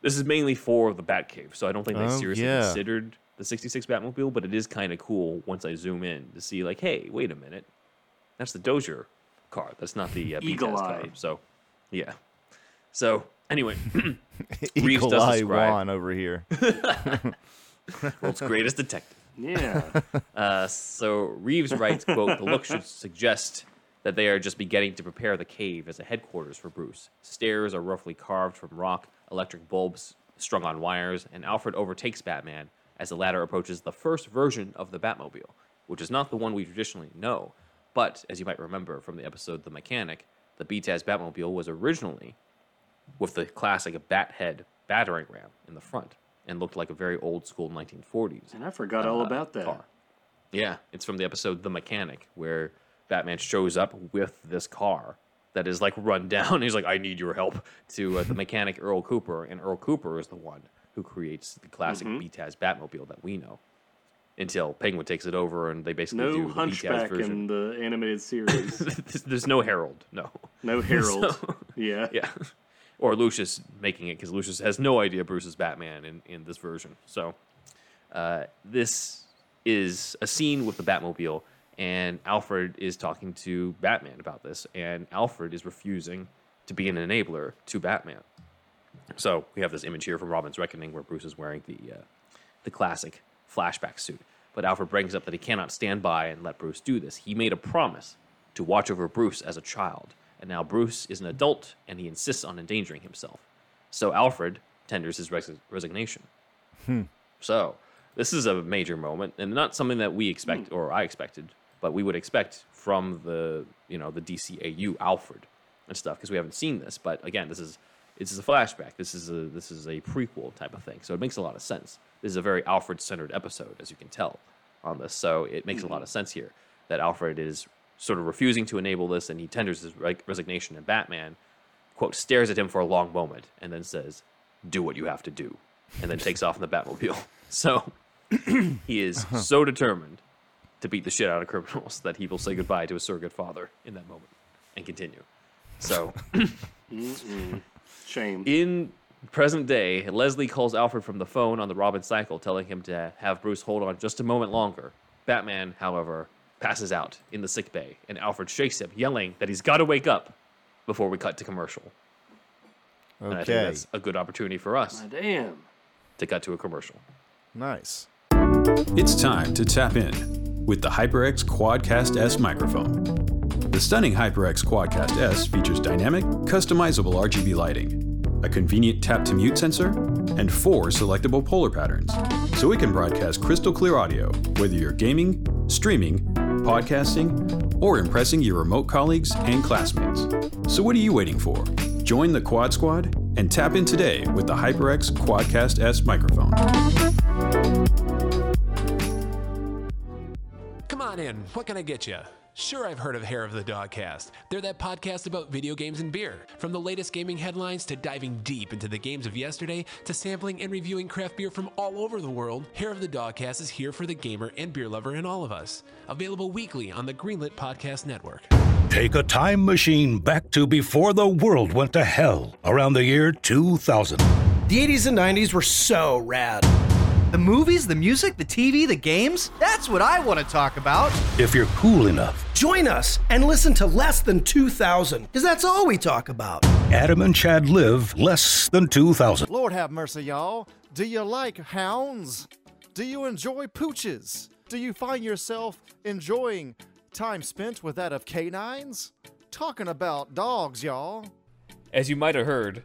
this is mainly for the Batcave, so I don't think they Oh, seriously yeah. considered the '66 Batmobile, but it is kind of cool once I zoom in to see, like, hey, wait a minute, that's the Dozier car. That's not the uh, Eagle Eye. car. So, yeah. So anyway, Reaves does describe- Juan over here. world's greatest detective. Yeah. Uh, so Reaves writes, "quote The look should suggest that they are just beginning to prepare the cave as a headquarters for Bruce. Stairs are roughly carved from rock, electric bulbs strung on wires, and Alfred overtakes Batman as the latter approaches the first version of the Batmobile, which is not the one we traditionally know. But as you might remember from the episode The Mechanic, the BTAS Batmobile was originally with the classic bat head battering ram in the front and looked like a very old school 1940s And I forgot all uh, about that. car. Yeah, it's from the episode The Mechanic, where Batman shows up with this car that is like run down. He's like, I need your help to uh, the mechanic Earl Cooper, and Earl Cooper is the one who creates the classic Mm-hmm. BTAS Batmobile that we know. Until Penguin takes it over and they basically No do the BTAS Hunchback version. in the animated series. there's, no Harold, no. No Harold. yeah. Yeah. Or Lucius making it because Lucius has no idea Bruce is Batman in, in this version. So uh, this is a scene with the Batmobile, and Alfred is talking to Batman about this, and Alfred is refusing to be an enabler to Batman. So we have this image here from Robin's Reckoning where Bruce is wearing the uh, the classic flashback suit. But Alfred brings up that he cannot stand by and let Bruce do this. He made a promise to watch over Bruce as a child, and now Bruce is an adult and he insists on endangering himself. So Alfred tenders his res- resignation. Hmm. So this is a major moment, and not something that we expect hmm. or I expected, but we would expect from the you know the DCAU Alfred and stuff because we haven't seen this. But again, this is this is a flashback. This is a this is a prequel type of thing, so it makes a lot of sense. This is a very Alfred centered episode, as you can tell on this. So it makes a lot hmm. of sense here that Alfred is sort of refusing to enable this, and he tenders his re- resignation, and Batman quote stares at him for a long moment and then says, "Do what you have to do," and then takes off in the Batmobile. So he is uh-huh. so determined to beat the shit out of criminals that he will say goodbye to his surrogate father in that moment and continue. So Shame. in present day, Leslie calls Alfred from the phone on the Robin cycle, telling him to have Bruce hold on just a moment longer. Batman, however, passes out in the sick bay, and Alfred shakes him, yelling that he's got to wake up before we cut to commercial. Okay. And I think that's a good opportunity for us Ah, Damn. to cut to a commercial. Nice. It's time to tap in with the HyperX Quadcast S microphone. The stunning HyperX Quadcast S features dynamic, customizable RGB lighting, a convenient tap to mute sensor, and four selectable polar patterns, so it can broadcast crystal clear audio whether you're gaming, streaming, podcasting, or impressing your remote colleagues and classmates. So what are you waiting for? Join the Quad Squad and tap in today with the HyperX Quadcast S microphone. Come on in. What can I get you? Sure, I've heard of Hair of the Dogcast. They're that podcast about video games and beer. From the latest gaming headlines to diving deep into the games of yesterday to sampling and reviewing craft beer from all over the world, Hair of the Dogcast is here for the gamer and beer lover in all of us. Available weekly on the Greenlit Podcast Network. Take a time machine back to before the world went to hell around the year 2000. The 80s and 90s were so rad. The movies, the music, the TV, the games that's what I want to talk about. If you're cool enough, Join us and listen to Less Than 2000, because that's all we talk about. Adam and Chad live less than 2000. Lord have mercy, y'all. Do you like hounds? Do you enjoy pooches? Do you find yourself enjoying time spent with that of canines? Talking about dogs, y'all. As you might have heard,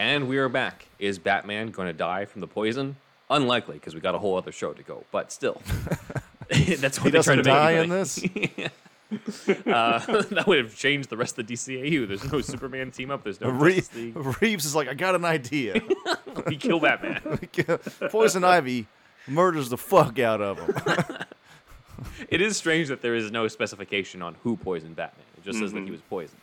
And we are back. Is Batman going to die from the poison? Unlikely, because we got a whole other show to go. But still, that's what He they try to die make. in this? uh, that would have changed the rest of the DCAU. There's no Superman team up. There's no Re- Justice Reaves is like, I got an idea. We kill Batman. Poison Ivy murders the fuck out of him. it is strange that there is no specification on who poisoned Batman. It just says that he was poisoned.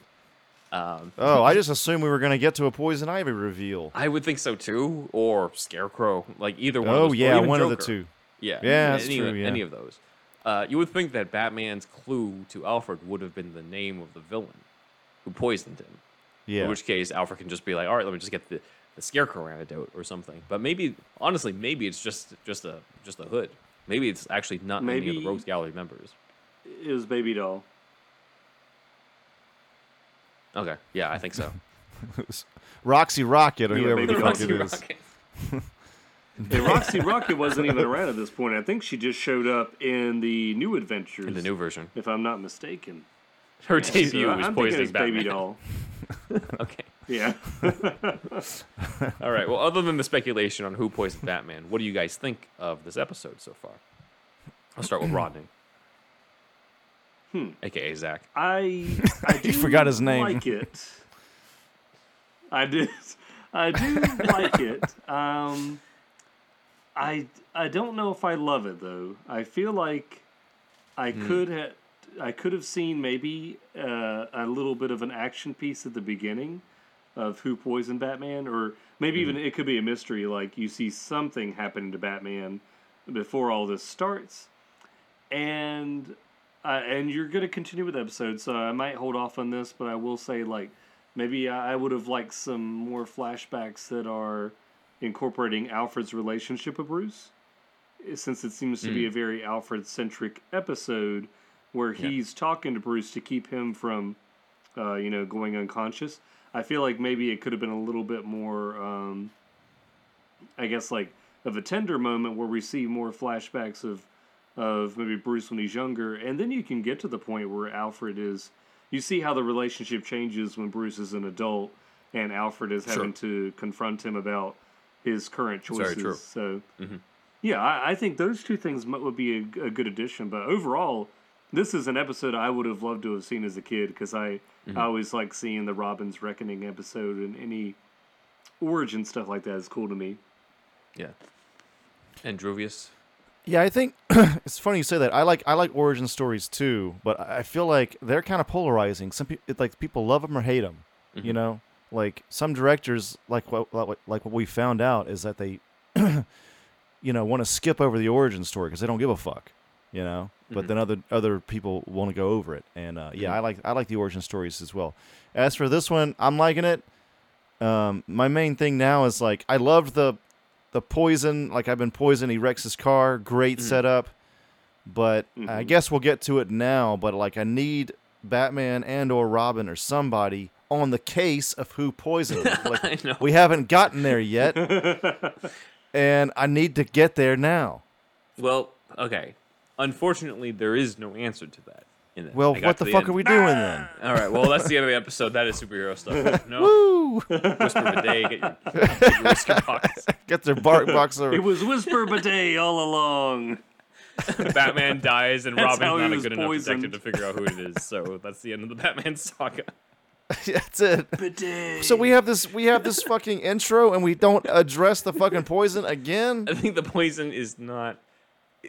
Um, oh, I just assumed we were going to get to a Poison Ivy reveal. I would think so too, or Scarecrow, like either one. of Oh, those, or yeah, even one of the two. Yeah, Yeah, that's any, true, yeah. any of those. Uh, you would think that Batman's clue to Alfred would have been the name of the villain who poisoned him. Yeah. In which case, Alfred can just be like, "All right, let me just get the, the Scarecrow antidote or something." But maybe, honestly, maybe it's just just a just a hood. Maybe it's actually not any of the Rogues Gallery members. It was Baby Doll. Okay, yeah, I think so. Roxy Rocket or Yeah, whoever the fuck Roxy it is. Rocket. And Roxy Rocket wasn't even around at this point. I think she just showed up in the new adventures. In the new version, if I'm not mistaken. her So debut was I'm poisoning Batman. Baby Doll. Okay. Yeah. All right. Well, other than the speculation on who poisoned Batman, what do you guys think of this episode so far? I'll start with Rodney. Hmm. AKA Zach. I I do forgot his name. Like it. I did. I do like it. Um, I I don't know if I love it though. I feel like I Hmm. could have I could have seen maybe uh, a little bit of an action piece at the beginning of who poisoned Batman, or maybe Hmm. even it could be a mystery. Like you see something happening to Batman before all this starts, and uh, and you're going to continue with the episode, so I might hold off on this, but I will say like maybe I I would have liked some more flashbacks that are incorporating Alfred's relationship with Bruce, eh, since it seems to be a very Alfred centric episode where he's talking to Bruce to keep him from, uh, you know, going unconscious. I feel like maybe it could have been a little bit more, um, I guess, like of a tender moment where we see more flashbacks of of maybe Bruce when he's younger, and then you can get to the point where Alfred is. You see how the relationship changes when Bruce is an adult, and Alfred is having to confront him about his current choices. Very true. So, mm-hmm. yeah, I, I think those two things would be a, a good addition. But overall, this is an episode I would have loved to have seen as a kid because I, I mm-hmm. always like seeing the Robin's Reckoning episode and any origin stuff like that is cool to me. Yeah. Androvius. Yeah, I think it's funny you say that. I like I like origin stories too, but I feel like they're kind of polarizing. Some people like people love them or hate them. You know, like some directors, like what like what we found out is that they, you know, want to skip over the origin story because they don't give a fuck. You know, but then other other people want to go over it, and uh, yeah, I like I like the origin stories as well. As for this one, I'm liking it. Um, my main thing now is like I loved the the poison. Like I've been poisoned. He wrecks his car. Great mm. setup. But I mm-hmm. guess we'll get to it now. But like I need Batman and or Robin or somebody on the case of who poisoned him. Like, I know. We haven't gotten there yet, and I need to get there now. Well, okay. Unfortunately, there is no answer to that. In. Well, what to the fuck end. are we doing then? All right. Well, that's the end of the episode. That is superhero stuff. No. Woo! Whisper of a day. Get your, get your whisker box. Get their bark box It over. was Whisper Bidet all along. Batman dies, and That's Robin's not a was good enough detective to figure out who it is. So that's the end of the Batman saga. That's it. Bidet. So we have this we have this fucking intro and we don't address the fucking poison again. I think the poison is not.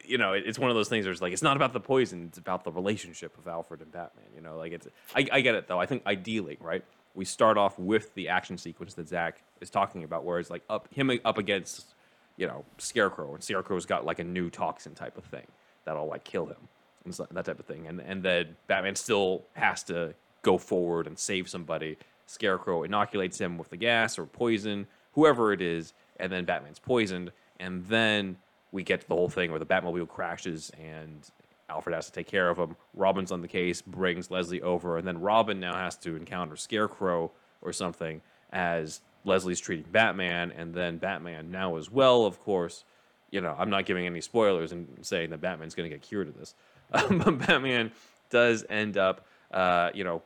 You know, it- it's one of those things where it's like it's not about the poison; it's about the relationship of Alfred and Batman. You know, like it's. I, I get it though. I think ideally, right, we start off with the action sequence that Zach is talking about, where it's like up him up against, you know, Scarecrow, and Scarecrow's got like a new toxin type of thing that'll like kill him, and that type of thing, and and then Batman still has to go forward and save somebody. Scarecrow inoculates him with the gas or poison, whoever it is, and then Batman's poisoned, and then we get to the whole thing where the Batmobile crashes and Alfred has to take care of him. Robin's on the case, brings Leslie over, and then Robin now has to encounter Scarecrow or something as Leslie's treating Batman, and then Batman now as well, of course. You know, I'm not giving any spoilers and saying that Batman's going to get cured of this. But Batman does end up, uh, you know,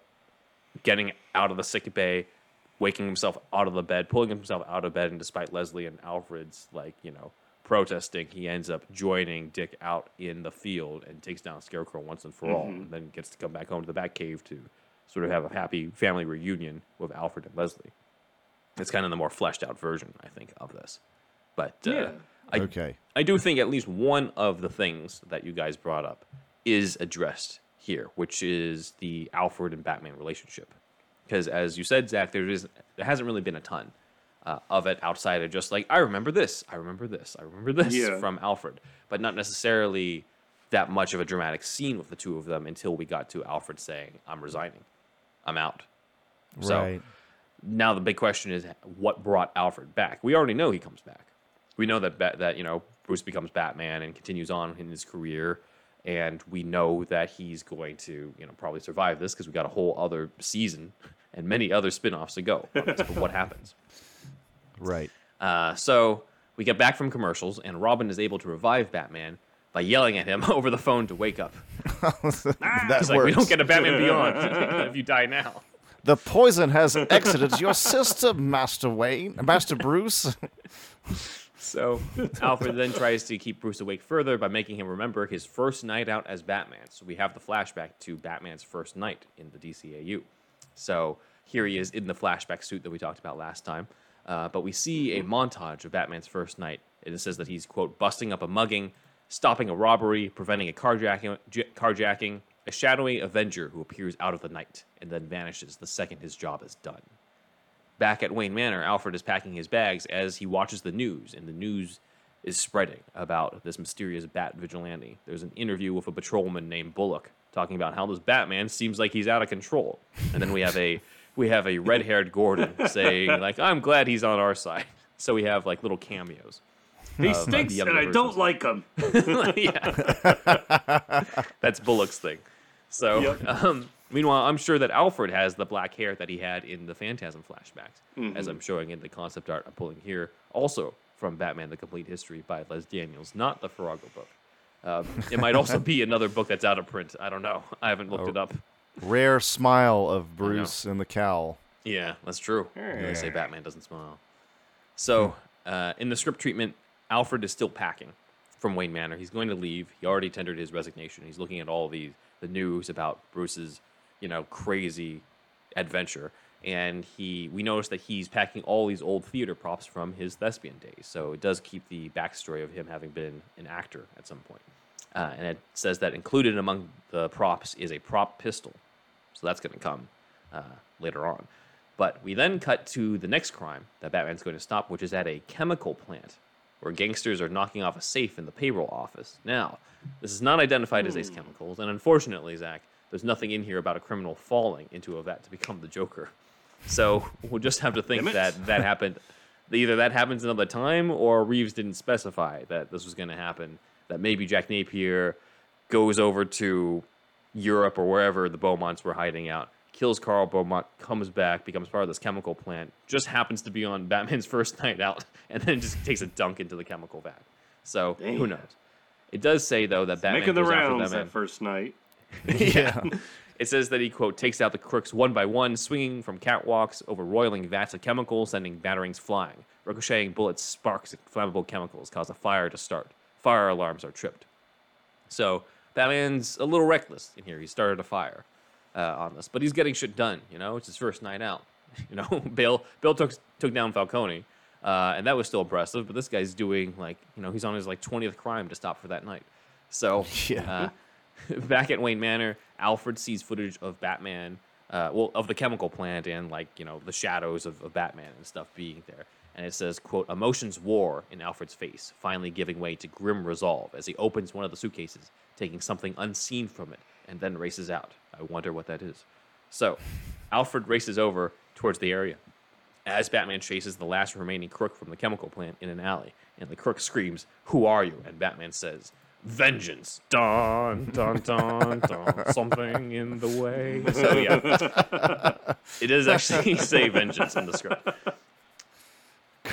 getting out of the sick bay, waking himself out of the bed, pulling himself out of bed, and despite Leslie and Alfred's like you know protesting, he ends up joining Dick out in the field and takes down Scarecrow once and for all, and then gets to come back home to the Batcave to sort of have a happy family reunion with Alfred and Leslie. It's kind of the more fleshed out version, I think, of this. But uh, I, Okay. I do think at least one of the things that you guys brought up is addressed here, which is the Alfred and Batman relationship. Because as you said, Zach, there is there hasn't really been a ton uh, of it outside of just like I remember this, I remember this, I remember this Yeah. from Alfred, but not necessarily that much of a dramatic scene with the two of them until we got to Alfred saying, "I'm resigning, I'm out." So now the big question is what brought Alfred back? We already know he comes back. We know that Bat- that you know Bruce becomes Batman and continues on in his career, and we know that he's going to you know probably survive this because we got a whole other season and many other spin-offs to go. this, but what happens? Right. Uh, so we get back from commercials, and Robin is able to revive Batman by yelling at him over the phone to wake up. That's It's works. like we don't get a Batman Beyond if you die now. the poison has exited your system, Master Wayne, Master Bruce. So Alfred then tries to keep Bruce awake further by making him remember his first night out as Batman. So we have the flashback to Batman's first night in the DCAU. So here he is in the flashback suit that we talked about last time. Uh, but we see a montage of Batman's first night. And it says that he's, quote, busting up a mugging, stopping a robbery, preventing a carjacking, j- carjacking, a shadowy Avenger who appears out of the night and then vanishes the second his job is done. Back at Wayne Manor, Alfred is packing his bags as he watches the news, and the news is spreading about this mysterious bat vigilante. There's an interview with a patrolman named Bullock talking about how this Batman seems like he's out of control. And then we have a we have a red-haired Gordon saying like, "I'm glad he's on our side." So we have like little cameos. He of stinks, the and I don't like him. yeah. That's Bullock's thing. So, Yep. um, meanwhile, I'm sure that Alfred has the black hair that he had in the Phantasm flashbacks, as I'm showing in the concept art I'm pulling here. Also from Batman: The Complete History by Les Daniels, not the Farago book. Um, it might also be another book that's out of print. I don't know. I haven't looked it up. Rare smile of Bruce in the cowl. Yeah, that's true. They say Batman doesn't smile. So, uh, in the script treatment, Alfred is still packing from Wayne Manor. He's going to leave. He already tendered his resignation. He's looking at all the the news about Bruce's, you know, crazy adventure, and he we notice that he's packing all these old theater props from his thespian days. So it does keep the backstory of him having been an actor at some point. Uh, and it says that included among the props is a prop pistol. So that's going to come uh, later on. But we then cut to the next crime that Batman's going to stop, which is at a chemical plant where gangsters are knocking off a safe in the payroll office. Now, this is not identified as Ace Chemicals, and unfortunately, Zach, there's nothing in here about a criminal falling into a vat to become the Joker. So we'll just have to think that that happened. Either that happens another time, or Reaves didn't specify that this was going to happen. That maybe Jack Napier goes over to Europe or wherever the Beaumonts were hiding out, kills Carl Beaumont, comes back, becomes part of this chemical plant, just happens to be on Batman's first night out, and then just takes a dunk into the chemical vat. So who knows? It does say though that Batman Making the goes rounds them that first night. yeah. It says that he, quote, takes out the crooks one by one, swinging from catwalks over roiling vats of chemicals, sending batarangs flying. Ricocheting bullets, sparks, and flammable chemicals cause a fire to start. Fire alarms are tripped. So Batman's a little reckless in here. He started a fire uh, on this, but he's getting shit done. You know, it's his first night out. You know, Bill Bill took took down Falcone, uh, and that was still impressive. But this guy's doing like you know he's on his like twentieth crime to stop for that night. So Yeah. uh, back at Wayne Manor, Alfred sees footage of Batman uh, well, of the chemical plant and like you know the shadows of, of Batman and stuff being there. And it says, "quote Emotions war in Alfred's face, finally giving way to grim resolve as he opens one of the suitcases, taking something unseen from it, and then races out. I wonder what that is." So, Alfred races over towards the area as Batman chases the last remaining crook from the chemical plant in an alley, and the crook screams, "Who are you?" And Batman says, "Vengeance." Dun dun dun dun. Something in the way. So yeah, it does actually say vengeance in the script.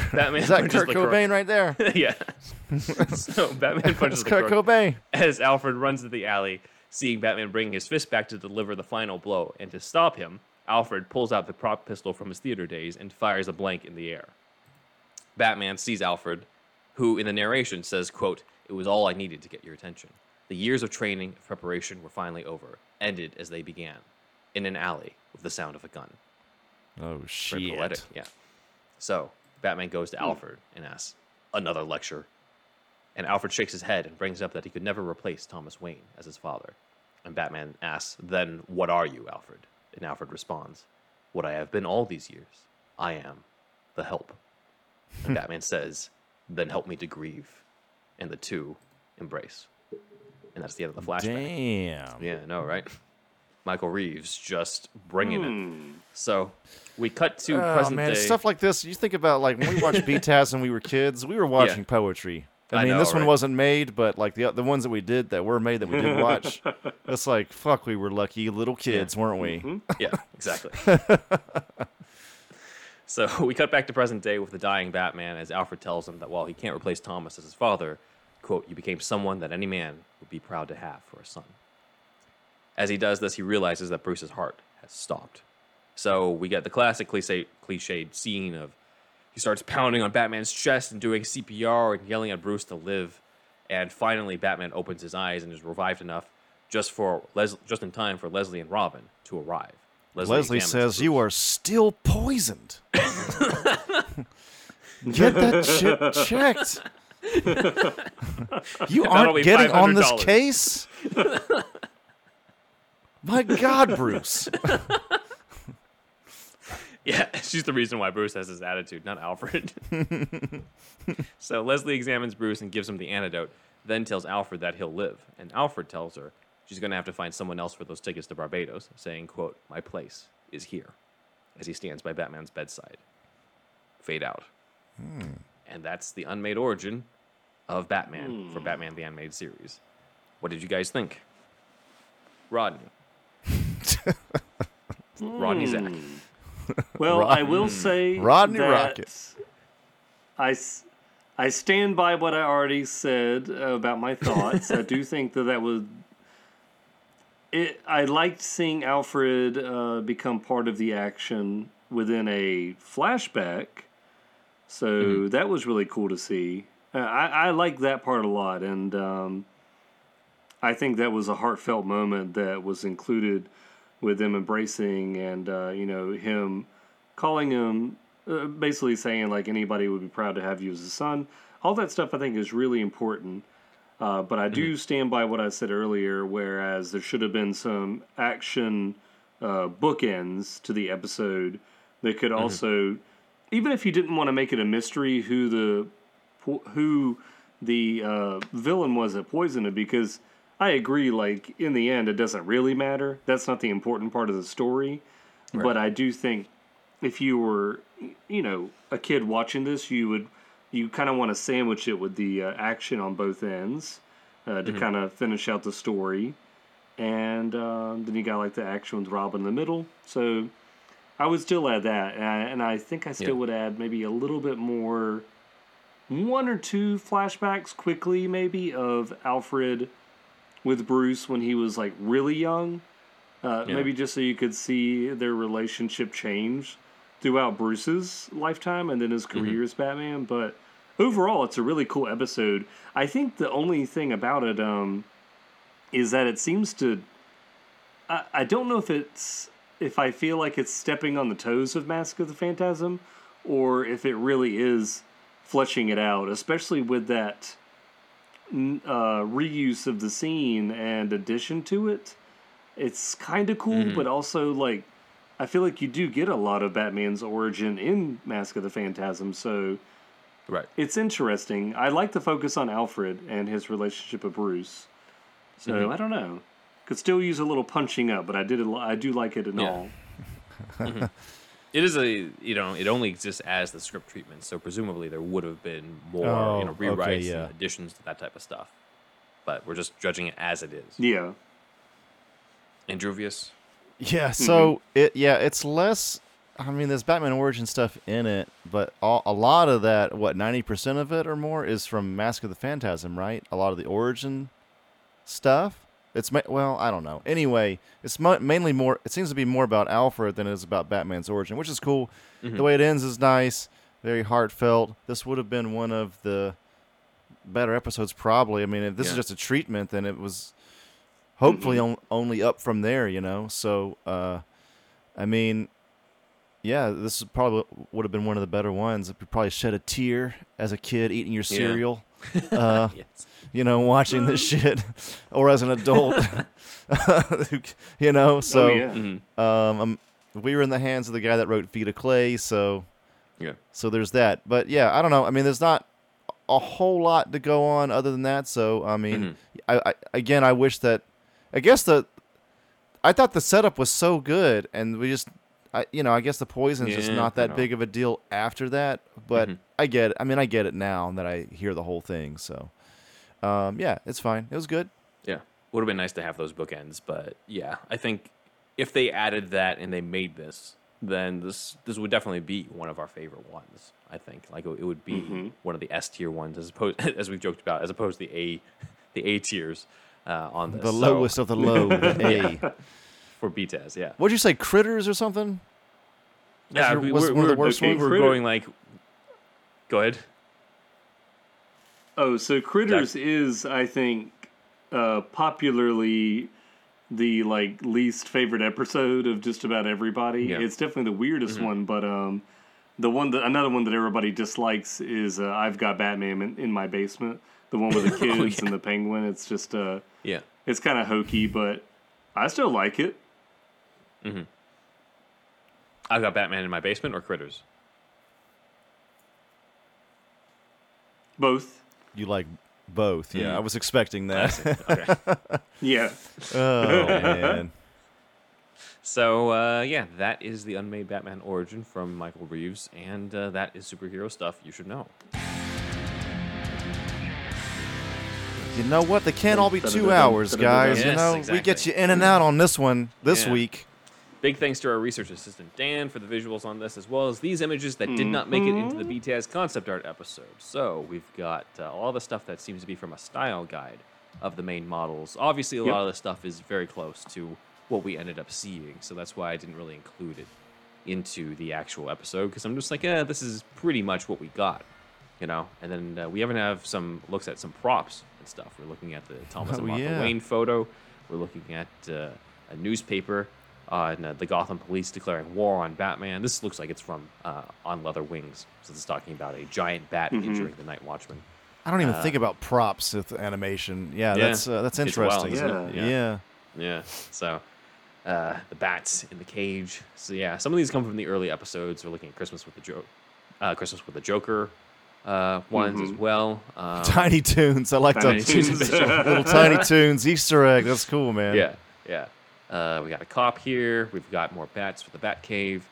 Batman Is that Kurt. Cobain right there? yeah. so Batman punches the Kurt crook Cobain. as Alfred runs to the alley, seeing Batman bring his fist back to deliver the final blow. And to stop him, Alfred pulls out the prop pistol from his theater days and fires a blank in the air. Batman sees Alfred, who in the narration says, quote, It was all I needed to get your attention. The years of training and preparation were finally over, ended as they began, in an alley with the sound of a gun. Oh Very shit! poetic, yeah. So Batman goes to hmm. Alfred and asks, "Another lecture?" And Alfred shakes his head and brings up that he could never replace Thomas Wayne as his father. And Batman asks, "Then what are you, Alfred?" And Alfred responds, "What I have been all these years. I am the help." And Batman says, "Then help me to grieve." And the two embrace. And that's the end of the flashback. Damn. Yeah, I know, right? Michael Reaves just bringing Hmm. it. So we cut to Oh present man, day. stuff like this. You think about like when we watched BTAS when we were kids, we were watching poetry. I, I mean, know, this one wasn't made, but like the the ones that we did that were made that we did watch, it's like fuck, we were lucky little kids, weren't we? Mm-hmm. yeah, exactly. so we cut back to present day with the dying Batman as Alfred tells him that while he can't replace Thomas as his father, quote, you became someone that any man would be proud to have for a son. As he does this, he realizes that Bruce's heart has stopped. So we get the classic cliche cliched scene of he starts pounding on Batman's chest and doing CPR and yelling at Bruce to live. And finally, Batman opens his eyes and is revived enough just for Les- just in time for Leslie and Robin to arrive. Leslie examines says you are still poisoned. Get that shit checked. you aren't getting on this case. My God, Bruce. Yeah, she's the reason why Bruce has his attitude, not Alfred. so Leslie examines Bruce and gives him the antidote, then tells Alfred that he'll live. And Alfred tells her she's going to have to find someone else for those tickets to Barbados, saying, quote, my place is here, as he stands by Batman's bedside. Fade out. Hmm. And that's the unmade origin of Batman for hmm. Batman the Animated Series. What did you guys think? Rodney. Rodney Zach. Well, I will say Rodney that I, I, stand by what I already said about my thoughts. I do think that that was. It, I liked seeing Alfred uh, become part of the action within a flashback, so that was really cool to see. Uh, I, I like that part a lot, and um, I think that was a heartfelt moment that was included with them embracing and uh, you know him calling him uh, basically saying like anybody would be proud to have you as a son. All that stuff i think is really important. Uh, but i do stand by what i said earlier whereas there should have been some action uh, bookends to the episode that could also even if you didn't want to make it a mystery who the who the uh, villain was that poisoned it because I agree. Like in the end, it doesn't really matter. That's not the important part of the story. But I do think if you were, you know, a kid watching this, you would you kind of want to sandwich it with the uh, action on both ends uh, to kind of finish out the story, and um, then you got like the action with Robin in the middle. So I would still add that, and I, and I think I still Yeah. would add maybe a little bit more, one or two flashbacks quickly, maybe of Alfred with Bruce when he was like really young. Uh, Yeah. Maybe just so you could see their relationship change throughout Bruce's lifetime and then his career as Batman. But overall, it's a really cool episode. I think the only thing about it um, is that it seems to. I, I don't know if it's if I feel like it's stepping on the toes of Mask of the Phantasm, or if it really is fleshing it out, especially with that uh, reuse of the scene and addition to it. It's kind of cool, but also like I feel like you do get a lot of Batman's origin in Mask of the Phantasm, so Right. it's interesting. I like the focus on Alfred and his relationship with Bruce. So Mm-hmm. I don't know. Could still use a little punching up, but I did. I do like it and Yeah. all. It is a you know it only exists as the script treatment, so presumably there would have been more you oh, know Oh, okay, rewrites yeah. and additions to that type of stuff. But we're just judging it as it is. Yeah. Andruvius. Yeah, mm-hmm. so it yeah, it's less. I mean, there's Batman origin stuff in it, but all, a lot of that, what ninety percent of it or more, is from Mask of the Phantasm, right? A lot of the origin stuff. It's ma- well, I don't know. Anyway, it's mo- mainly more. It seems to be more about Alfred than it is about Batman's origin, which is cool. The way it ends is nice, very heartfelt. This would have been one of the better episodes, probably. I mean, if this is just a treatment, then it was hopefully on, only up from there, you know. So, uh, I mean, yeah, this is probably would have been one of the better ones. You probably shed a tear as a kid eating your Yeah. cereal, uh, Yes. You know, watching this shit, or as an adult, you know. So, oh yeah. Mhm. um, um, we were in the hands of the guy that wrote Feet of Clay, so Yeah. so there's that. But yeah, I don't know. I mean, there's not a whole lot to go on other than that. So I mean, I, I again, I wish that. I guess the. I thought the setup was so good, and we just, I you know, I guess the poison's just not that big of a deal after that. But Mhm. I get it. I mean, I get it now that I hear the whole thing. So, um, yeah, it's fine. It was good. Yeah. Would have been nice to have those bookends, but yeah, I think if they added that and they made this, then this this would definitely be one of our favorite ones. I think like it would be Mm-hmm. one of the S tier ones as opposed as we've joked about, as opposed to the A the A tiers uh, on this. The So, lowest of the low, the A. for BTAS, yeah. What'd you say, critters or something? Yeah, your- we, was we're, one of the worst we ones? We're going like. Go ahead. Oh, so Critters is, I think, uh, popularly the like least favorite episode of just about everybody. Yeah. It's definitely the weirdest one, but um, the one that another one that everybody dislikes is uh, I've got Batman in, in my basement. The one with the kids and the penguin. It's just uh, Yeah. it's kind of hokey, but I still like it. I've got Batman in my basement or Critters. Both. You like both? Yeah, I was expecting that. Okay. Yeah. oh man. So uh, yeah, that is the unmade Batman origin from Michael Reaves, and uh, that is superhero stuff you should know. You know what? They can't all be two hours, guys. you Yes, know, we get you in and out on this one this Yeah. week. Big thanks to our research assistant Dan for the visuals on this, as well as these images that did not make it into the BTS concept art episode. So we've got uh, all the stuff that seems to be from a style guide of the main models. Obviously, a Yep. lot of the stuff is very close to what we ended up seeing, so that's why I didn't really include it into the actual episode because I'm just like, eh, this is pretty much what we got, you know. And then uh, we even have some looks at some props and stuff. We're looking at the Thomas Oh, and Martha yeah. Wayne photo. We're looking at uh, a newspaper on uh, the Gotham Police declaring war on Batman. This looks like it's from uh, On Leather Wings. So this is talking about a giant bat injuring the Night Watchman. I don't even think about props with animation. Yeah, Yeah. that's uh, that's It's wild, interesting. Yeah. Yeah. Yeah. So uh, the bats in the cage. So yeah, some of these come from the early episodes. We're looking at Christmas with the Joker, uh, Christmas with the Joker uh, ones as well. Um, Tiny Toons. I like Tiny the Toons official. little Tiny Toons Easter egg. That's cool, man. Yeah, yeah. Uh, we got a cop here. We've got more bats for the Bat Cave.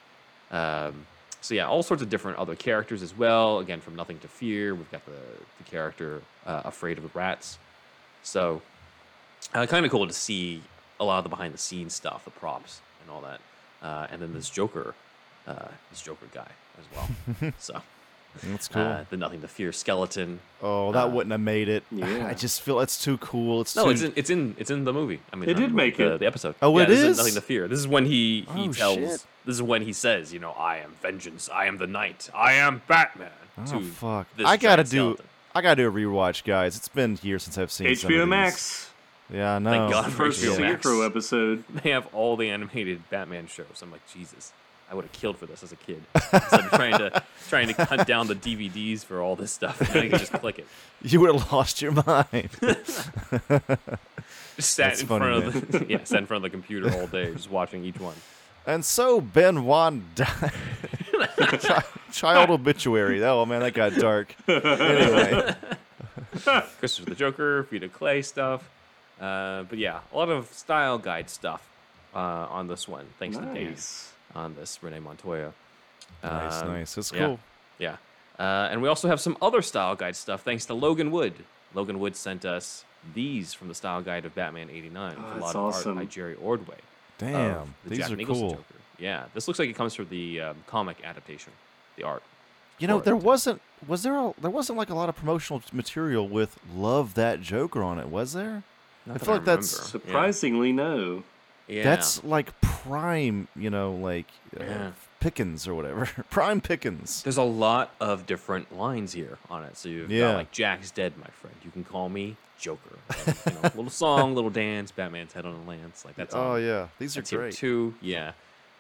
Um, so yeah, all sorts of different other characters as well. Again, from Nothing to Fear, we've got the, the character uh, Afraid of the Rats. So uh, kind of cool to see a lot of the behind the scenes stuff, the props and all that. Uh, and then this Joker, uh, this Joker guy as well. so That's cool. uh, the Nothing to Fear skeleton. oh, that wouldn't have made it. yeah. I just feel it's too cool. It's No, too. it's in it's in it's in the movie. I mean, They did make the, it. the episode. Oh, yeah, it this is? nothing to fear. This is when he he Oh, tells. shit. This is when he says, you know, I am vengeance. I am the knight. I am Batman. oh to fuck! this I gotta do. skeleton. I gotta do a rewatch, guys. It's been years since I've seen some of HBO these. Max. Yeah, I know. Thank God. First HBO Max. Scarecrow episode. They have all the animated Batman shows. I'm like, Jesus, I would have killed for this as a kid. Instead of trying to trying to hunt down the DVDs for all this stuff, and I could just click it. You would have lost your mind. Just sat That's in funny, front of the yeah, sat in front of the computer all day, just watching each one. And so Ben Wan died. Child obituary. Oh man, that got dark. Anyway, Christmas with the Joker, Feet of Clay stuff. Uh, but yeah, a lot of style guide stuff uh, on this one. Thanks to Dan Nice. On this, Renee Montoya. nice, Um, nice. It's yeah. cool. Yeah. Uh, and we also have some other style guide stuff thanks to Logan Wood. Logan Wood sent us these from the style guide of Batman 89 with Oh, a lot of awesome. art by Jerry Ordway. Damn, the these Jack are Nicholson cool. Joker. Yeah, this looks like it comes from the um, comic adaptation, the art. You know, there it. wasn't was there a, there wasn't like a lot of promotional material with "Love That Joker" on it, was there? Not I that feel like that's- remember. Surprisingly, no. Yeah. That's like prime, you know, like uh, Yeah. Pickens or whatever. prime Pickens. There's a lot of different lines here on it. So you've Yeah. got like Jack's dead, my friend. You can call me Joker. Uh, you know, little song, little dance. Batman's head on a lance. Like that's oh all. yeah, these are That's here great. too. Yeah.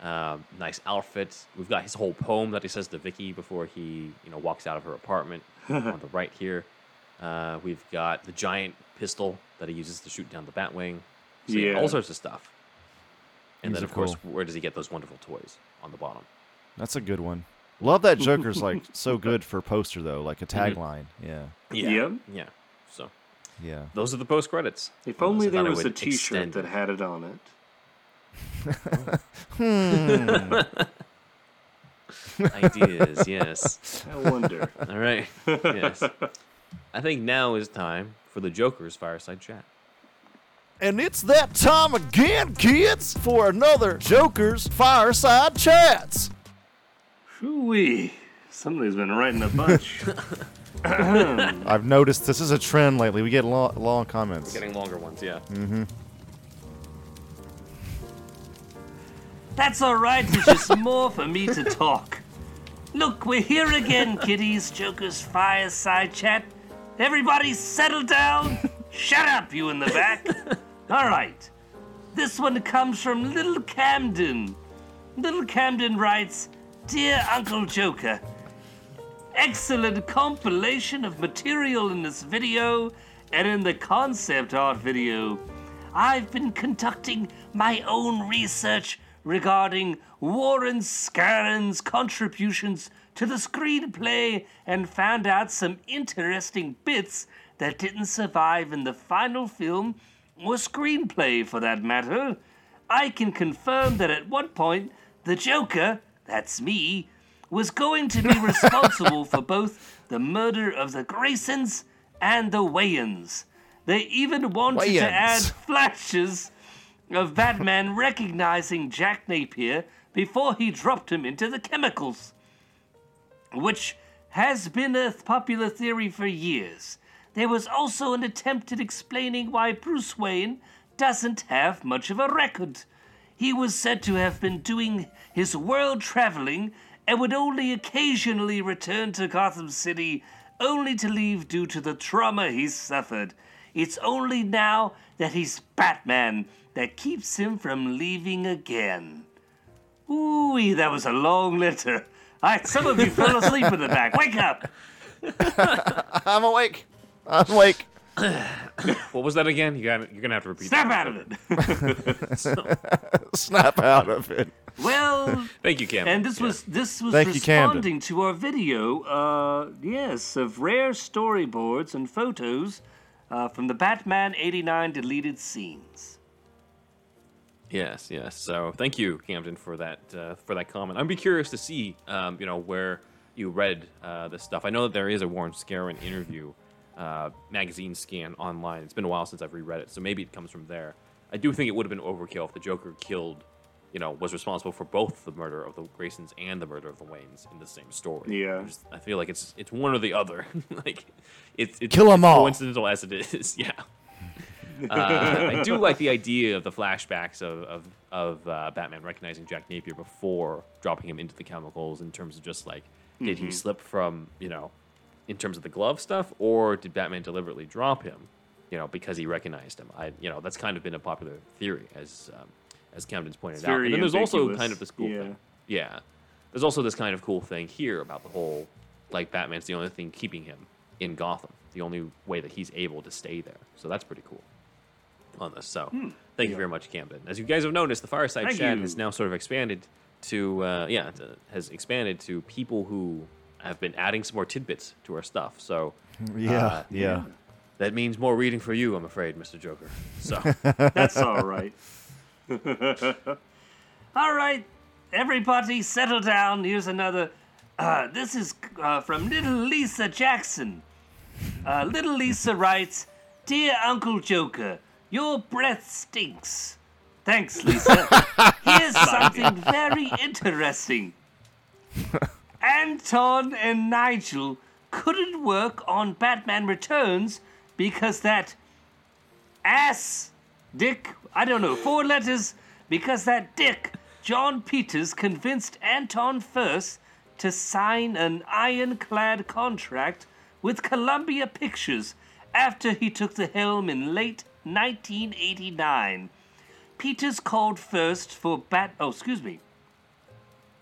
Um, nice outfit. We've got his whole poem that he says to Vicky before he, you know, walks out of her apartment on the right here. Uh, we've got the giant pistol that he uses to shoot down the Batwing. So yeah, Yeah. all sorts of stuff. And These then, are of course, cool. where does he get those wonderful toys on the bottom? That's a good one. Love that Joker's like so good for a poster though, like a Mm-hmm. tagline. Yeah, Yeah. Yeah. So yeah. those are the post credits. If only I there was a would T-shirt extend that had it on it. Ideas, yes. I wonder. All right. Yes. I think now is time for the Joker's fireside chat. And it's that time again, kids, for another Joker's Fireside Chats. Hooey. Somebody's been writing a bunch. I've noticed this is a trend lately. We get long, long comments. Getting longer ones, yeah. Mm-hmm. That's all right. It's just more for me to talk. Look, we're here again, kiddies. Joker's fireside chat. Everybody settle down. Shut up, you in the back. All right. This one comes from Little Camden. Little Camden writes Dear Uncle Joker, excellent compilation of material in this video and in the concept art video. I've been conducting my own research regarding Warren Skaaren's contributions to the screenplay and found out some interesting bits that didn't survive in the final film or screenplay for that matter. I can confirm that at one point, the Joker, that's me, was going to be responsible for both the murder of the Graysons and the Waynes. They even wanted to add flashes of Batman recognizing Jack Napier before he dropped him into the chemicals, which has been a popular theory for years. There was also an attempt at explaining why Bruce Wayne doesn't have much of a record. He was said to have been doing his world traveling and would only occasionally return to Gotham City, only to leave due to the trauma he suffered. It's only now that he's Batman that keeps him from leaving again. Ooh, that was a long letter. I, some of you fell asleep in the back. Wake up! I'm awake. I'm like, What was that again? You got you're gonna have to repeat. Snap that. out of it. Snap out of it. Well, Thank you, Cam. and this was this was Thank you, responding to our video. Uh, yes, of rare storyboards and photos uh, from the Batman '89 deleted scenes. Yes, yes. So thank you, Camden, for that uh, for that comment. I'd be curious to see, um, you know, where you read uh, this stuff. I know that there is a Warren Skaaren interview uh, magazine scan online. It's been a while since I've reread it, so maybe it comes from there. I do think it would have been overkill if the Joker killed, you know, was responsible for both the murder of the Graysons and the murder of the Waynes in the same story. Yeah. I, just- I feel like it's it's one or the other. like it's it's Kill 'em it's all. coincidental as it is. Yeah. Uh, I do like the idea of the flashbacks of of, of uh, Batman recognizing Jack Napier before dropping him into the chemicals. In terms of just like, did he slip from you know, in terms of the glove stuff, or did Batman deliberately drop him, you know, because he recognized him? I you know that's kind of been a popular theory as um, as Camden's pointed out. And then there's also kind of this cool yeah. thing. Yeah, there's also this kind of cool thing here about the whole like Batman's the only thing keeping him in Gotham. The only way that he's able to stay there. So that's pretty cool. on this. So thank you very much, Camden. As you guys have noticed, the Fireside Thank Chat you. has now sort of expanded to uh, yeah to, has expanded to people who have been adding some more tidbits to our stuff. So Yeah, Uh, yeah. that means more reading for you, I'm afraid, Mr. Joker. So That's all right. all right, everybody, settle down. Here's another. Uh, this is uh, from Little Lisa Jackson. Uh, Little Lisa writes, "Dear Uncle Joker, your breath stinks." Thanks, Lisa. Here's something very interesting. Anton and Nigel couldn't work on Batman Returns because that ass Dick, I don't know, four letters, because that Dick, Jon Peters, convinced Anton Furst to sign an ironclad contract with Columbia Pictures after he took the helm in late 1989. Peters called first for Bat. Oh, excuse me.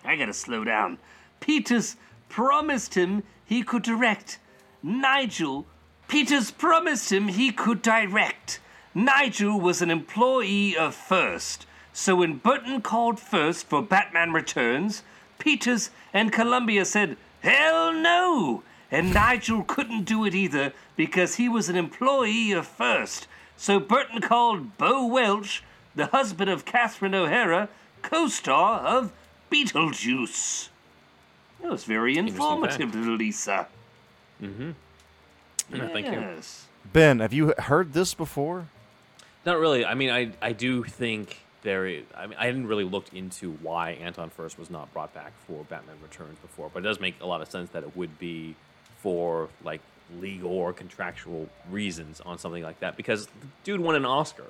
I gotta slow down. Peters promised him he could direct. Nigel. Peters promised him he could direct. Nigel was an employee of Furst, so when Burton called Furst for Batman Returns, Peters and Columbia said, Hell no! And Nigel couldn't do it either because he was an employee of Furst. So Burton called Bo Welch, the husband of Catherine O'Hara, co star of Beetlejuice. That was very informative, fact. little Lisa. Mm-hmm. yeah, thank you. Yes. Ben, have you heard this before? Not really. I mean, I I do think there is. I mean, I hadn't really looked into why Anton Furst was not brought back for Batman Returns before, but it does make a lot of sense that it would be for like legal or contractual reasons on something like that because the dude won an Oscar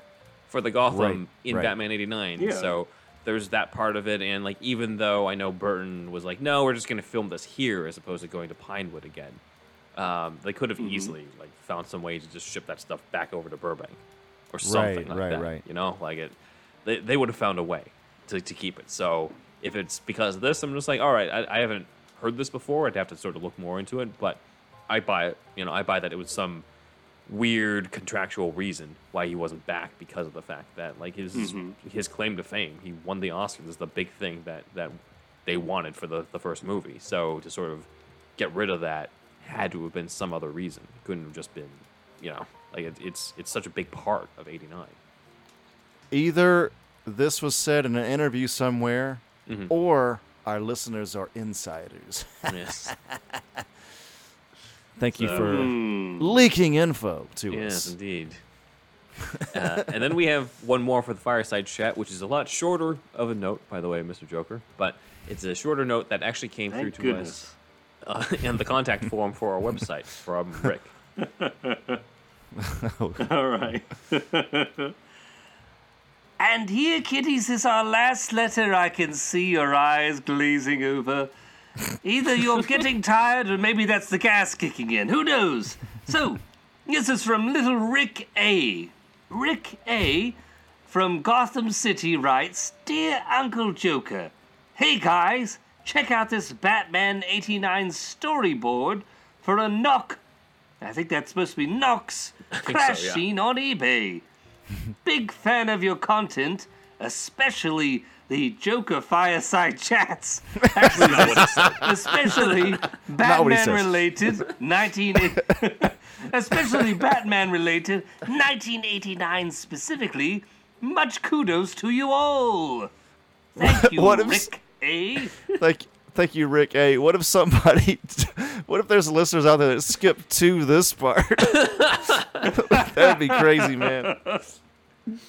for the Gotham Right, in right. Batman '89. Yeah. So there's that part of it, and like even though I know Burton was like, no, we're just going to film this here as opposed to going to Pinewood again. Um, they could have Mm-hmm. easily like found some way to just ship that stuff back over to Burbank or something Right, like right, that. right. You know, like it, they, they would have found a way to, to keep it. So if it's because of this, I'm just like, all right, I, I haven't heard this before. I'd have to sort of look more into it, but I buy it. You know, I buy that it was some weird contractual reason why he wasn't back because of the fact that like his his claim to fame, he won the Oscars is the big thing that that they wanted for the the first movie. So to sort of get rid of that had to have been some other reason. It couldn't have just been, you know, like it, it's it's such a big part of '89. Either this was said in an interview somewhere, Mm-hmm. or our listeners are insiders. Yes, Thank you So- for Hmm. leaking info to yes, us. Yes, indeed. uh, and then we have one more for the fireside chat, which is a lot shorter of a note, by the way, Mr. Joker. But it's a shorter note that actually came through to goodness. us uh, in the contact form for our website from Rick. All right. and here, kiddies, is our last letter. I can see your eyes glazing over. Either you're getting tired, or maybe that's the gas kicking in. Who knows? So, this is from little Rick A. Rick A. from Gotham City writes Dear Uncle Joker, hey guys, check out this Batman 89 storyboard for a knock. I think that's supposed to be Knox crash yeah. scene on eBay. Big fan of your content, especially the Joker fireside chats. Especially Batman related 19 especially Batman related 1989 specifically. Much kudos to you all. Thank you, What if- Rick A. Thank, thank you, Rick. Hey, what if somebody, what if there's listeners out there that skip to this part? That'd be crazy, man.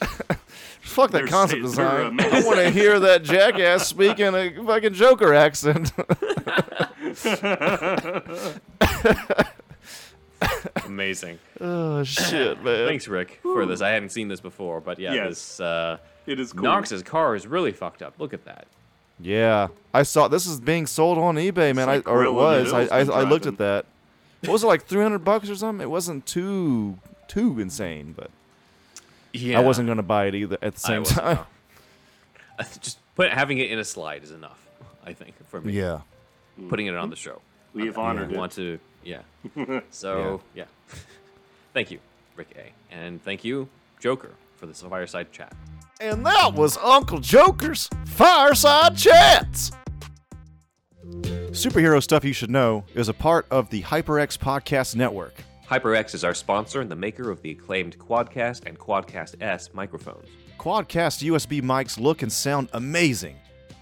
Fuck that They're concept sa- they're, design. I want to hear that jackass speaking a fucking Joker accent. Amazing. oh shit, man. Thanks, Rick, for this. I hadn't seen this before, but yeah, Yes. this uh, It is cool. Knox's car is really fucked up. Look at that. Yeah, I saw this is being sold on eBay, man. like I, or it was. I, I, I looked at that. What was it like, three hundred bucks or something? It wasn't too too insane, but Yeah, I wasn't gonna buy it either at the same wasn't, time. no. Just put having it in a slide is enough. I think for me. Yeah. Putting it on the show. We have I honored it. want to, yeah. So yeah, thank you, Rick A, and thank you, Joker, for this fireside chat. And that was Uncle Joker's Fireside Chats. Superhero Stuff You Should Know is a part of the HyperX Podcast Network. HyperX is our sponsor and the maker of the acclaimed Quadcast and Quadcast S microphones. Quadcast USB mics look and sound amazing,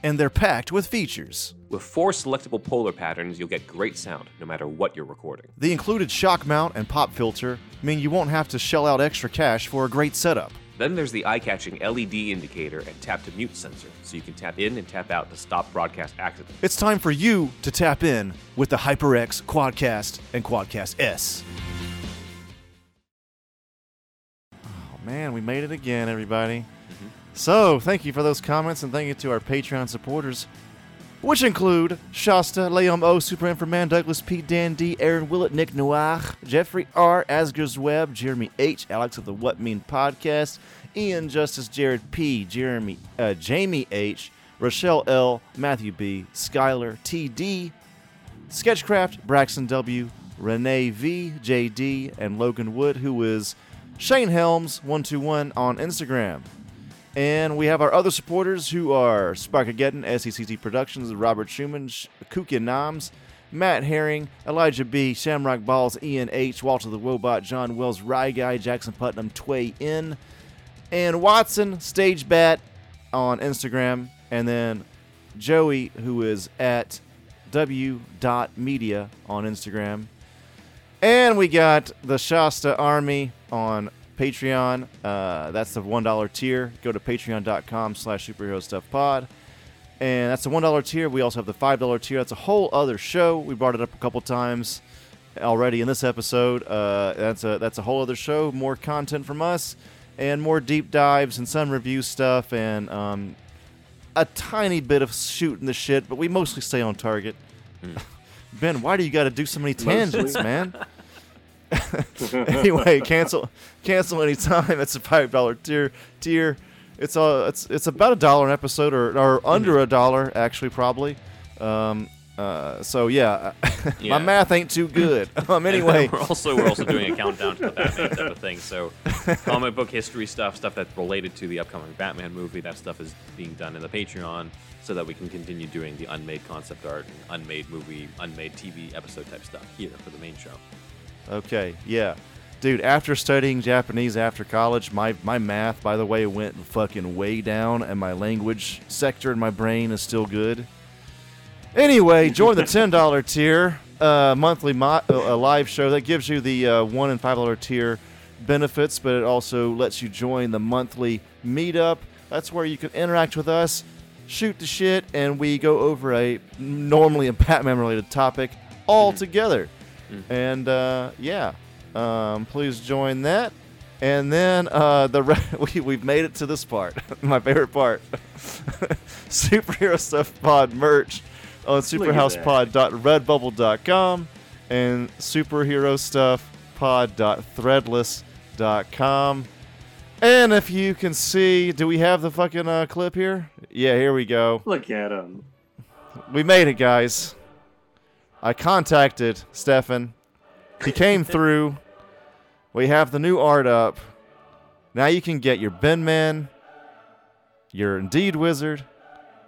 and they're packed with features. With four selectable polar patterns, you'll get great sound no matter what you're recording. The included shock mount and pop filter mean you won't have to shell out extra cash for a great setup. Then there's the eye-catching LED indicator and tap to mute sensor, so you can tap in and tap out to stop broadcast accidents. It's time for you to tap in with the HyperX Quadcast and Quadcast S. man, we made it again, everybody. So, thank you for those comments and thank you to our Patreon supporters, which include Shasta, Leom O, Super Man, Douglas P, Dan D, Aaron Willett, Nick Noir, Jeffrey R, Asger's Web, Jeremy H, Alex of the What Mean Podcast, Ian Justice, Jared P, Jeremy, uh, Jamie H, Rochelle L, Matthew B, Skylar TD, Sketchcraft, Braxton W, Renee V, JD, and Logan Wood, who is Shane Helms121 on Instagram. And we have our other supporters who are Sparkageddon, SECT Productions, Robert Schumann, Kukin Noms, Matt Herring, Elijah B, Shamrock Balls, Ian H, Walter the Robot, John Wells, Rye Guy, Jackson Putnam, Tway N, and Watson, Stage Bat on Instagram, and then Joey, who is at w.media on Instagram. And we got the Shasta Army on Patreon. Uh, that's the $1 tier. Go to patreon.com slash superhero stuff pod. And that's the $1 tier. We also have the $5 tier. That's a whole other show. We brought it up a couple times already in this episode. Uh, that's a that's a whole other show. More content from us and more deep dives and some review stuff and um, a tiny bit of shooting the shit, but we mostly stay on target. Ben, why do you got to do so many tangents, man? anyway, cancel cancel anytime. It's a five dollar tier tier. It's a it's it's about a dollar an episode or, or under a dollar actually probably. Um, uh, so yeah, Yeah. my math ain't too good. Um, anyway, we're also we're also doing a countdown to the Batman type of thing. So, comic book history stuff, stuff that's related to the upcoming Batman movie, that stuff is being done in the Patreon, so that we can continue doing the unmade concept art, and unmade movie, unmade TV episode type stuff here for the main show. Okay, yeah. Dude, after studying Japanese after college, my, my math, by the way, went fucking way down, and my language sector in my brain is still good. Anyway, join the $10 tier, uh, monthly mo- uh, a live show. That gives you the uh, $1 and $5 tier benefits, but it also lets you join the monthly meetup. That's where you can interact with us, shoot the shit, and we go over a normally a Batman related topic all together. And uh, yeah, um, please join that. And then uh, the re- we we've made it to this part, my favorite part, superhero stuff pod merch on superhousepod.redbubble.com and superhero stuff pod.threadless.com. And if you can see, do we have the fucking uh, clip here? Yeah, here we go. Look at him. We made it, guys. I contacted Stefan. He came through. We have the new art up. Now you can get your Ben Man, your Indeed Wizard,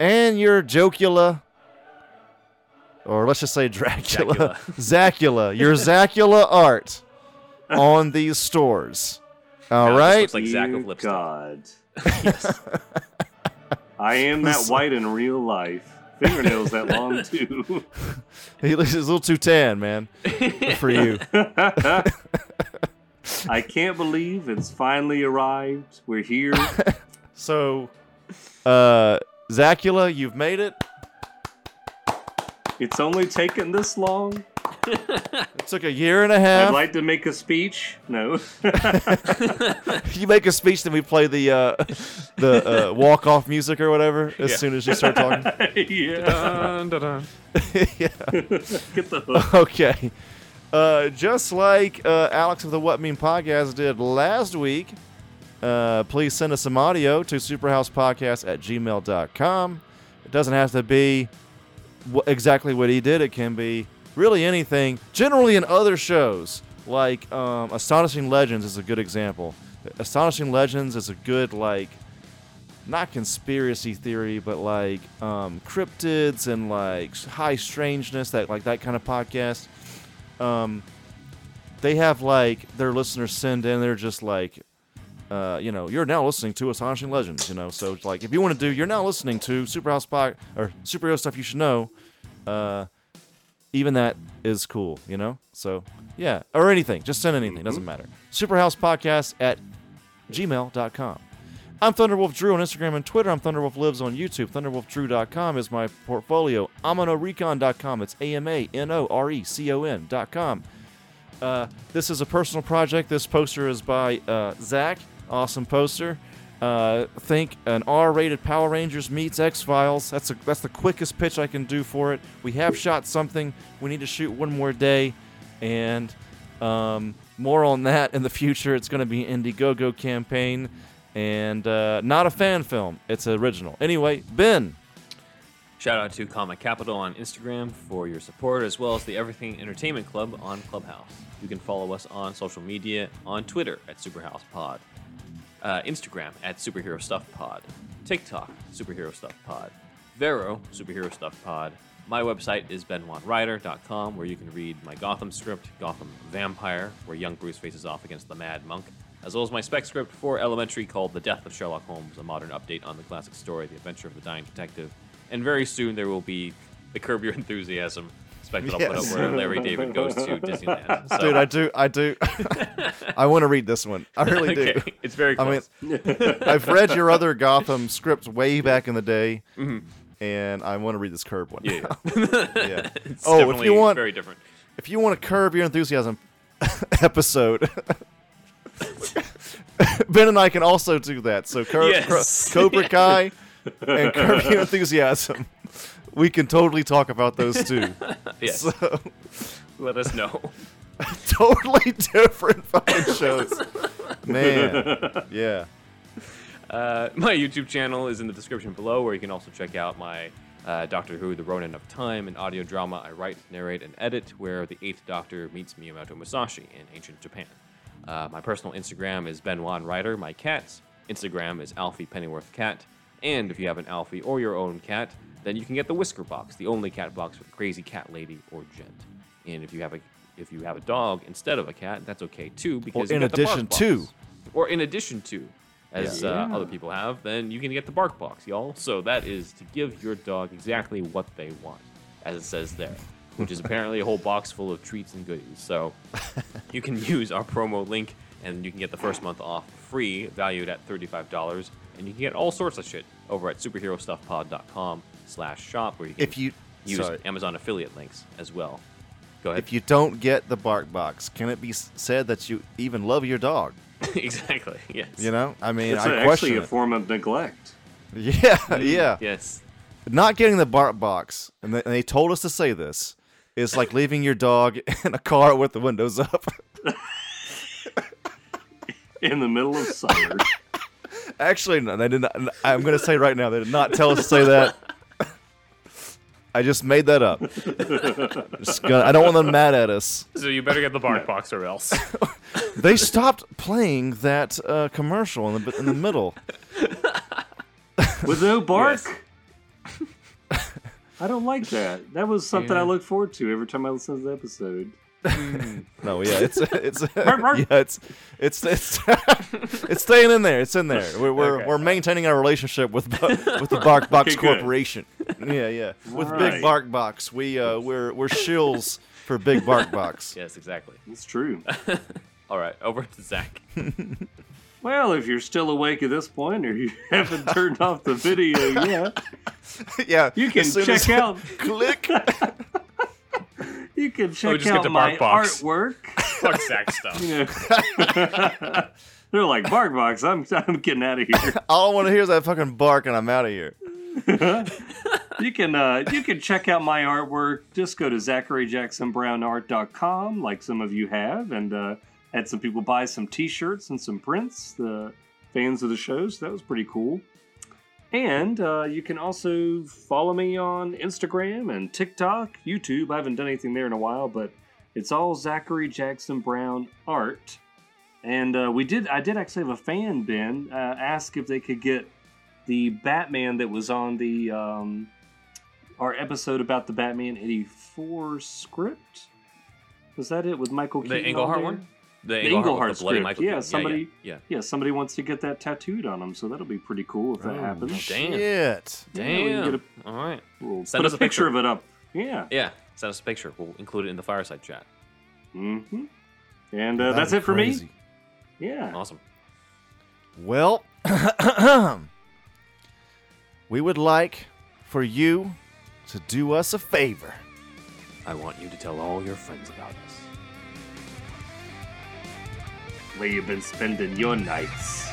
and your Jocula, Or let's just say Dracula. Zacula. Your Zacula art on these stores. All Now it right. looks like Zack Dear of lipstick. God. I am that white in real life. Fingernails that long too. He looks a little too tan, man, for you. I can't believe it's finally arrived. We're here. So, uh, Zacula, you've made it. It's only taken this long. It took a year and a I'd half. like to make a speech. No. you make a speech, then we play the uh, the uh, walk off music or whatever as Yeah. soon as you start talking. yeah. Dun, dun, dun. Get the hook. okay. Uh, just like uh, Alex of the What Mean Podcast did last week, uh, please send us some audio to superhousepodcast at gmail.com. It doesn't have to be wh- exactly what he did, it can be really anything. Generally, in other shows, like um, Astonishing Legends is a good example. Astonishing Legends is a good like not conspiracy theory, but like um, cryptids and like high strangeness, that like that kind of podcast. Um, they have like their listeners send in. They're just like, uh, you know, you're now listening to Astonishing Legends. You know, so it's like if you want to do, you're now listening to Superhouse Pod or superhero stuff you should know. Uh, even that is cool, you know. So yeah, or anything, just send anything. Doesn't matter. Superhouse Podcast at gmail.com. I'm Thunderwolf Drew on Instagram and Twitter. I'm Thunderwolf Lives on YouTube. ThunderwolfDrew.com is my portfolio. AmanoRecon.com. It's A M A N O R E C O N.com. Uh, this is a personal project. This poster is by uh, Zach. Awesome poster. Uh, think an R-rated Power Rangers meets X Files. That's a, that's the quickest pitch I can do for it. We have shot something. We need to shoot one more day, and um, more on that in the future. It's going to be an Indiegogo campaign, and uh, not a fan film. It's original. Anyway, Ben. Shout out to Comic Capital on Instagram for your support, as well as the Everything Entertainment Club on Clubhouse. You can follow us on social media on Twitter at SuperhousePod, uh, Instagram at Superhero Stuff Pod, TikTok Superhero Stuff Pod, Vero Superhero Stuff Pod. My website is benwanwriter.com, where you can read my Gotham script, Gotham Vampire, where young Bruce faces off against the Mad Monk, as well as my spec script for Elementary called The Death of Sherlock Holmes, a modern update on the classic story, The Adventure of the Dying Detective. And very soon there will be the Curb Your Enthusiasm spec that I'll put Yes. up where Larry David goes to Disneyland. So, Dude, I do, I do. I want to read this one. I really do. okay, it's very I mean. I've read your other Gotham scripts way back in the day, and I want to read this Curb one. Mm-hmm. yeah, yeah. yeah. Oh, if you want- very different. If you want to curb your enthusiasm episode, Ben and I can also do that. So Cur- Yes. Cobra Kai and Curb Your Enthusiasm, we can totally talk about those too. Yes, So let us know. totally different fucking shows, man. Yeah. Uh, my YouTube channel is in the description below, where you can also check out my uh, Doctor Who: The Ronin of Time, an audio drama I write, narrate, and edit, where the Eighth Doctor meets Miyamoto Musashi in ancient Japan. Uh, my personal Instagram is Benwan Writer. My cat's Instagram is Alfie Pennyworth Cat. And if you have an Alfie or your own cat, then you can get the Whisker Box, the only cat box for the crazy cat lady or gent. And if you have a if you have a dog instead of a cat, that's okay too, because you in get the bark addition to. or in addition to, as uh, Yeah. other people have, then you can get the bark box, y'all. So that is to give your dog exactly what they want, as it says there, which is apparently a whole box full of treats and goodies. So you can use our promo link, and you can get the first month off free, valued at thirty-five dollars, and you can get all sorts of shit over at superherostuffpod.com slash shop, where you can If you use sorry. Amazon affiliate links as well. Go ahead. If you don't get the bark box, can it be said that you even love your dog? exactly. Yes. You know, I mean, It's I actually a it. form of neglect. Yeah, mm, yeah. Yes. Not getting the bark box, and they, and they told us to say this, is like leaving your dog in a car with the windows up. In the middle of summer. Actually, no, they did not. I'm going to say right now, they did not tell us to say that. I just made that up. Gonna, I don't want them mad at us. So you better get the bark box or else. They stopped playing that uh, commercial in the in the middle. With no bark? I don't like that. That was something I look forward to every time I listen to the episode. No, yeah, it's it's yeah, it's it's it's it's staying in there. It's in there. We're we're, Okay. we're maintaining our relationship with with the Bark Box Okay, good. Corporation. Yeah, yeah. With All Big right. Bark Box, we uh we're we're shills for Big Bark Box. yes, exactly. It's true. All right, over to Zach. Well, if you're still awake at this point or you haven't turned off the video yet, yeah, you can check out click. You can check Oh, out my box. artwork. Fuck Zach stuff. You know. They're like Barkbox. I'm I'm getting out of here. All I want to hear is that fucking bark, and I'm out of here. You can uh, you can check out my artwork. Just go to ZacharyJacksonBrownArt.com, like some of you have, and uh, had some people buy some T-shirts and some prints. The fans of the show, so that was pretty cool. And uh, you can also follow me on Instagram and TikTok, YouTube. I haven't done anything there in a while, but it's all Zachary Jackson Brown art. And uh, we did. I did actually have a fan, Ben, uh, ask if they could get the Batman that was on the um, our episode about the Batman '84 script. Was that it with Michael The Keaton? on Englehart there? one? The, The Englehart, Englehart the bloody script. Michael Yeah, somebody- Yeah. Yeah, somebody wants to get that tattooed on him, so that'll be pretty cool if that Oh, happens. Damn. Shit. Yeah, we can Damn. get All right. We'll Send put us a a picture picture. of it up. Yeah. Yeah. Send us a picture. We'll include it in the fireside chat. Mm-hmm. And uh, That'd that's it for crazy. me. Yeah. Awesome. Well, we would like for you to do us a favor. I want you to tell all your friends about us. Where you've been spending your nights?